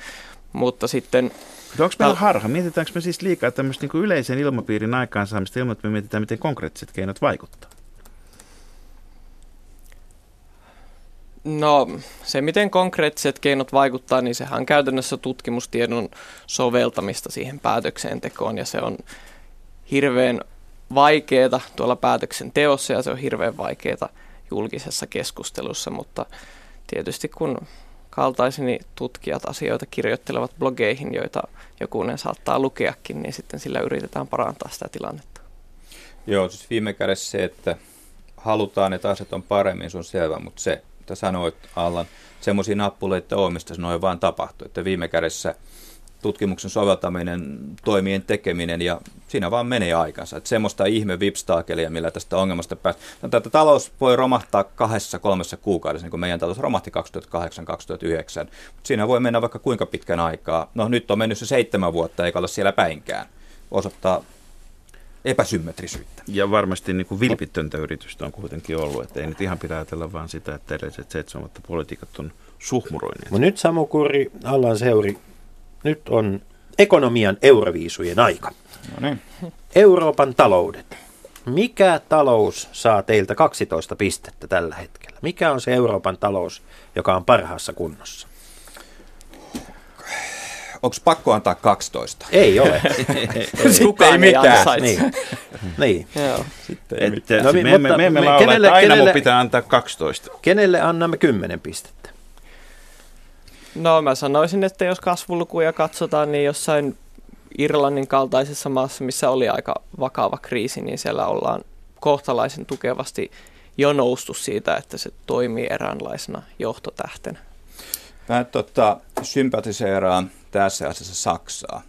Mutta sitten... Mutta onko meillä harha? Mietitäänkö me siis liikaa tämmöistä niin yleisen ilmapiirin aikaansaamista ilman, että me mietitään, miten konkreettiset keinot vaikuttaa? No se, miten konkreettiset keinot vaikuttaa, niin sehän on käytännössä tutkimustiedon soveltamista siihen päätöksentekoon ja se on hirveän vaikeaa tuolla päätöksenteossa ja se on hirveän vaikeaa julkisessa keskustelussa, mutta tietysti kun kaltaiseni tutkijat asioita kirjoittelevat blogeihin, joita jokunen saattaa lukeakin, niin sitten sillä yritetään parantaa sitä tilannetta. Joo, siis viime kädessä se, että halutaan, että asiat on paremmin, se on selvä, mutta se, mitä sanoit Allan, semmoisia nappuleita on, mistä noin vaan tapahtuu, että viime kädessä – tutkimuksen soveltaminen, toimien tekeminen ja siinä vaan menee aikansa. Että semmoista ihme vipstaakelia, millä tästä ongelmasta päästä. No, tätä talous voi romahtaa kahdessa kolmessa kuukaudessa, niin kuin meidän talous romahti 2008-2009. Mutta siinä voi mennä vaikka kuinka pitkän aikaa. No nyt on mennyt se seitsemän vuotta eikä olla siellä päinkään. Osoittaa epäsymmetrisyyttä. Ja varmasti niin kuin vilpittöntä yritystä on kuitenkin ollut, että ei nyt ihan pidä ajatella vaan sitä, että edelliset seitsemän vuotta politiikat on suhmuroineet. Mutta nyt Samu Kuri, Allan Seuri, nyt on ekonomian euroviisujen aika. No niin. Euroopan taloudet. Mikä talous saa teiltä 12 pistettä tällä hetkellä? Mikä on se Euroopan talous, joka on parhaassa kunnossa? Onko pakko antaa 12? Ei ole. Kukaan ei mitään. Niin. niin. Joo. Sitten ei mitään. No, me, emme, me emme laula, kenelle, että aina kenelle, pitää antaa 12. Kenelle annamme 10 pistettä? No mä sanoisin, että jos kasvulukuja katsotaan, niin jossain Irlannin kaltaisessa maassa, missä oli aika vakava kriisi, niin siellä ollaan kohtalaisen tukevasti jo noustu siitä, että se toimii eräänlaisena johtotähtenä. Mä tota, sympatiseeraan tässä asiassa Saksaa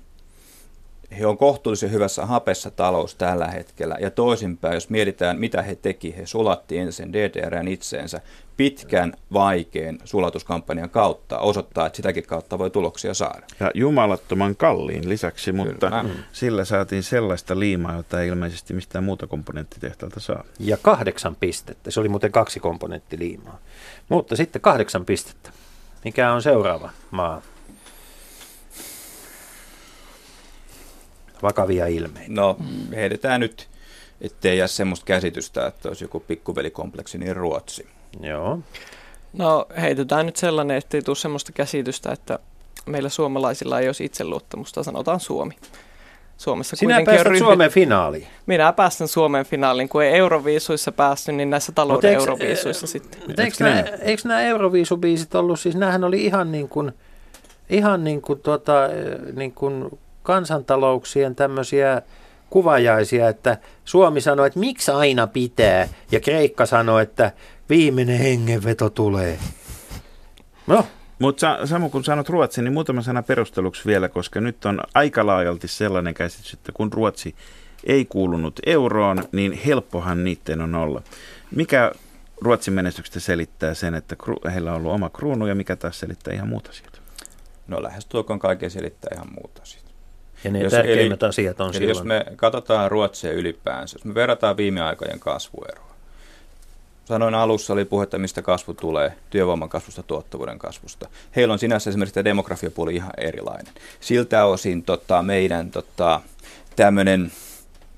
he on kohtuullisen hyvässä hapessa talous tällä hetkellä. Ja toisinpäin, jos mietitään, mitä he teki, he sulatti ensin DDRn itseensä pitkän, vaikean sulatuskampanjan kautta, osoittaa, että sitäkin kautta voi tuloksia saada. Ja jumalattoman kalliin lisäksi, mutta Kyllä. sillä saatiin sellaista liimaa, jota ei ilmeisesti mistään muuta komponenttitehtaalta saa. Ja kahdeksan pistettä, se oli muuten kaksi komponenttiliimaa. Mutta sitten kahdeksan pistettä. Mikä on seuraava maa? vakavia ilmeitä? No, heitetään nyt, ettei jää semmoista käsitystä, että olisi joku pikkuvelikompleksi, niin Ruotsi. Joo. No, heitetään nyt sellainen, ettei tule semmoista käsitystä, että meillä suomalaisilla ei olisi itseluottamusta, sanotaan Suomi. Suomessa Sinä päästät ryhdy... Suomen finaaliin. Minä päästän Suomen finaaliin. Kun ei Euroviisuissa päässyt, niin näissä talouden eikö, Euroviisuissa sitten. Eikö nämä, eikö nämä Euroviisubiisit ollut, siis näähän oli ihan niin kuin, ihan niin kuin, tuota, niin kuin kansantalouksien tämmöisiä kuvajaisia, että Suomi sanoi, että miksi aina pitää, ja Kreikka sanoi, että viimeinen hengenveto tulee. No. Mutta Samu, kun sanot Ruotsi, niin muutama sana perusteluksi vielä, koska nyt on aika laajalti sellainen käsitys, että kun Ruotsi ei kuulunut euroon, niin helppohan niiden on olla. Mikä Ruotsin menestyksestä selittää sen, että heillä on ollut oma kruunu ja mikä taas selittää ihan muuta asiat? No lähestulkoon kaiken selittää ihan muuta asiat. Ja ne jos, tärkeimmät eli, asiat on eli silloin. Jos me katsotaan Ruotsia ylipäänsä, jos me verrataan viime aikojen kasvueroa, sanoin alussa, oli puhetta, mistä kasvu tulee, työvoiman kasvusta, tuottavuuden kasvusta. Heillä on sinänsä esimerkiksi tämä demografiapuoli ihan erilainen. Siltä osin tota, meidän tota, tämmöinen,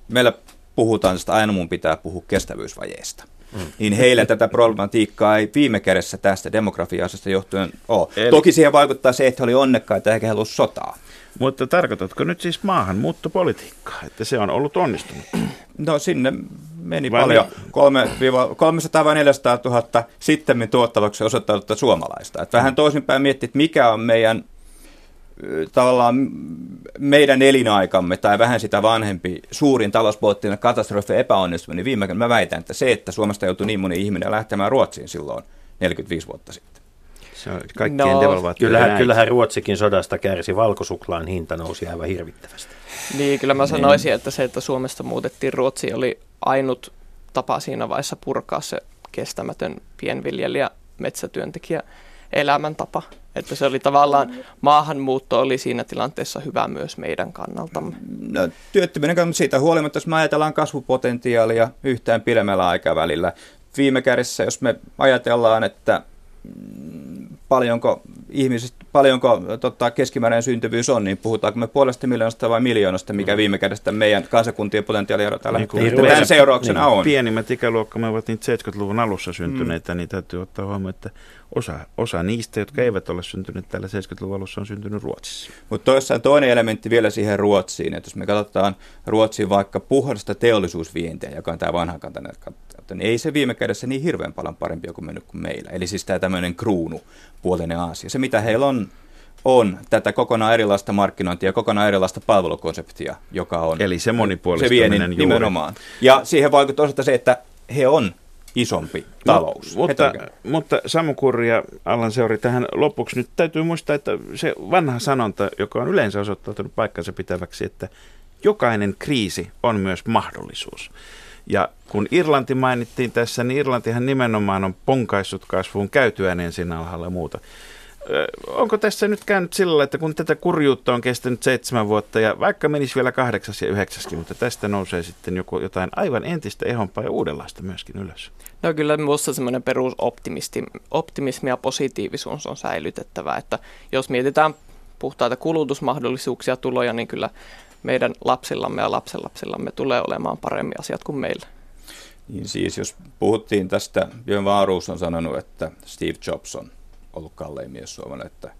meillä puhutaan, että aina mun pitää puhua kestävyysvajeesta. Mm. Niin heillä tätä problematiikkaa ei viime kädessä tästä demografia-asiasta johtuen ole. Eli... Toki siihen vaikuttaa se, että he oli onnekkaita eikä he ollut sotaa. Mutta tarkoitatko nyt siis maahanmuuttopolitiikkaa, että se on ollut onnistunut? No sinne meni vai paljon, 300 vai 400 000 sitten tuottavaksi osoittaututta suomalaista. Että vähän mm. toisinpäin miettiä, että mikä on meidän tavallaan meidän elinaikamme tai vähän sitä vanhempi suurin talouspoliittinen katastrofi epäonnistuminen, niin viime mä väitän, että se, että Suomesta joutui niin moni ihminen lähtemään Ruotsiin silloin 45 vuotta sitten. Se on kaikkien no, kyllähän, kyllähän Ruotsikin sodasta kärsi, valkosuklaan hinta nousi aivan hirvittävästi. Niin, kyllä mä sanoisin, että se, että Suomesta muutettiin Ruotsiin, oli ainut tapa siinä vaiheessa purkaa se kestämätön pienviljelijä, metsätyöntekijä elämäntapa. Että se oli tavallaan, maahanmuutto oli siinä tilanteessa hyvä myös meidän kannaltamme. No, työttömyyden kannalta siitä huolimatta, jos me ajatellaan kasvupotentiaalia yhtään pidemmällä aikavälillä, viime kädessä, jos me ajatellaan, että paljonko ihmisistä, paljonko tota, keskimääräinen syntyvyys on, niin puhutaanko me puolesta miljoonasta vai miljoonasta, mikä mm. viime kädessä meidän kansakuntien potentiaalia tällä niin, tämän seurauksena niin, on. Pienimmät ikäluokkamme ovat niitä 70-luvun alussa syntyneitä, mm. niin täytyy ottaa huomioon, että osa, osa niistä, jotka eivät ole syntyneet tällä 70-luvun alussa, on syntynyt Ruotsissa. Mutta toisaalta toinen elementti vielä siihen Ruotsiin, että jos me katsotaan Ruotsiin vaikka puhdasta teollisuusvientiä, joka on tämä vanhankantainen niin ei se viime kädessä niin hirveän paljon parempi kuin mennyt kuin meillä. Eli siis tämä tämmöinen kruunu puolinen Aasia. Se mitä heillä on, on tätä kokonaan erilaista markkinointia kokonaan erilaista palvelukonseptia, joka on... Eli se monipuolistuminen se juuri. nimenomaan. Ja siihen vaikuttaa se, että he on isompi talous. No, mutta, mutta Samu Kurri ja Allan Seuri, tähän lopuksi nyt täytyy muistaa, että se vanha sanonta, joka on yleensä osoittautunut paikkansa pitäväksi, että jokainen kriisi on myös mahdollisuus. Ja kun Irlanti mainittiin tässä, niin Irlantihan nimenomaan on ponkaissut kasvuun käytyään ensin alhaalla muuta. Onko tässä nyt käynyt sillä että kun tätä kurjuutta on kestänyt seitsemän vuotta ja vaikka menisi vielä kahdeksas ja yhdeksäskin, mutta tästä nousee sitten joku, jotain aivan entistä ehompaa ja uudenlaista myöskin ylös? No kyllä minusta semmoinen perusoptimismi ja positiivisuus on säilytettävä, että jos mietitään puhtaita kulutusmahdollisuuksia, tuloja, niin kyllä meidän lapsillamme ja lapsenlapsillamme tulee olemaan paremmin asiat kuin meillä. Niin siis, jos puhuttiin tästä, Björn Vaaruus on sanonut, että Steve Jobs on ollut kallein mies suomalainen, että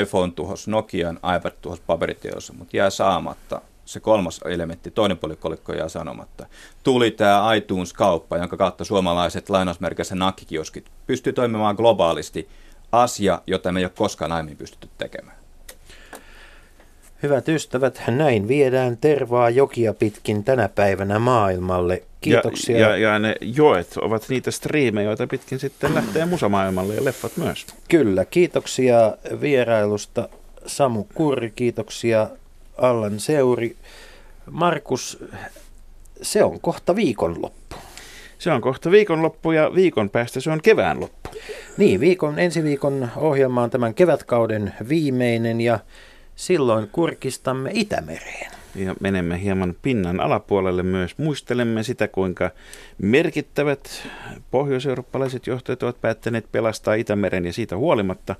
iPhone tuhos Nokian, iPad tuhos paperiteossa, mutta jää saamatta se kolmas elementti, toinen puoli kolikko jää sanomatta. Tuli tämä iTunes-kauppa, jonka kautta suomalaiset lainausmerkissä nakkikioskit pystyy toimimaan globaalisti. Asia, jota me ei ole koskaan aiemmin pystytty tekemään. Hyvät ystävät, näin viedään tervaa jokia pitkin tänä päivänä maailmalle. Kiitoksia. Ja, ja, ja ne joet ovat niitä striimejä, joita pitkin sitten lähtee musamaailmalle ja leffat myös. Kyllä, kiitoksia vierailusta Samu Kurri, kiitoksia Allan Seuri. Markus, se on kohta viikonloppu. Se on kohta viikonloppu ja viikon päästä se on kevään loppu. Niin, viikon, ensi viikon ohjelma on tämän kevätkauden viimeinen ja Silloin kurkistamme Itämereen. Ja menemme hieman pinnan alapuolelle myös. Muistelemme sitä, kuinka merkittävät pohjoiseurooppalaiset johtajat ovat päättäneet pelastaa Itämeren ja siitä huolimatta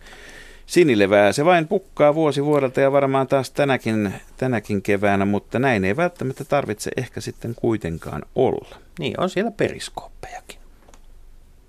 sinilevää se vain pukkaa vuosi vuodelta ja varmaan taas tänäkin, tänäkin keväänä, mutta näin ei välttämättä tarvitse ehkä sitten kuitenkaan olla. Niin, on siellä periskooppejakin.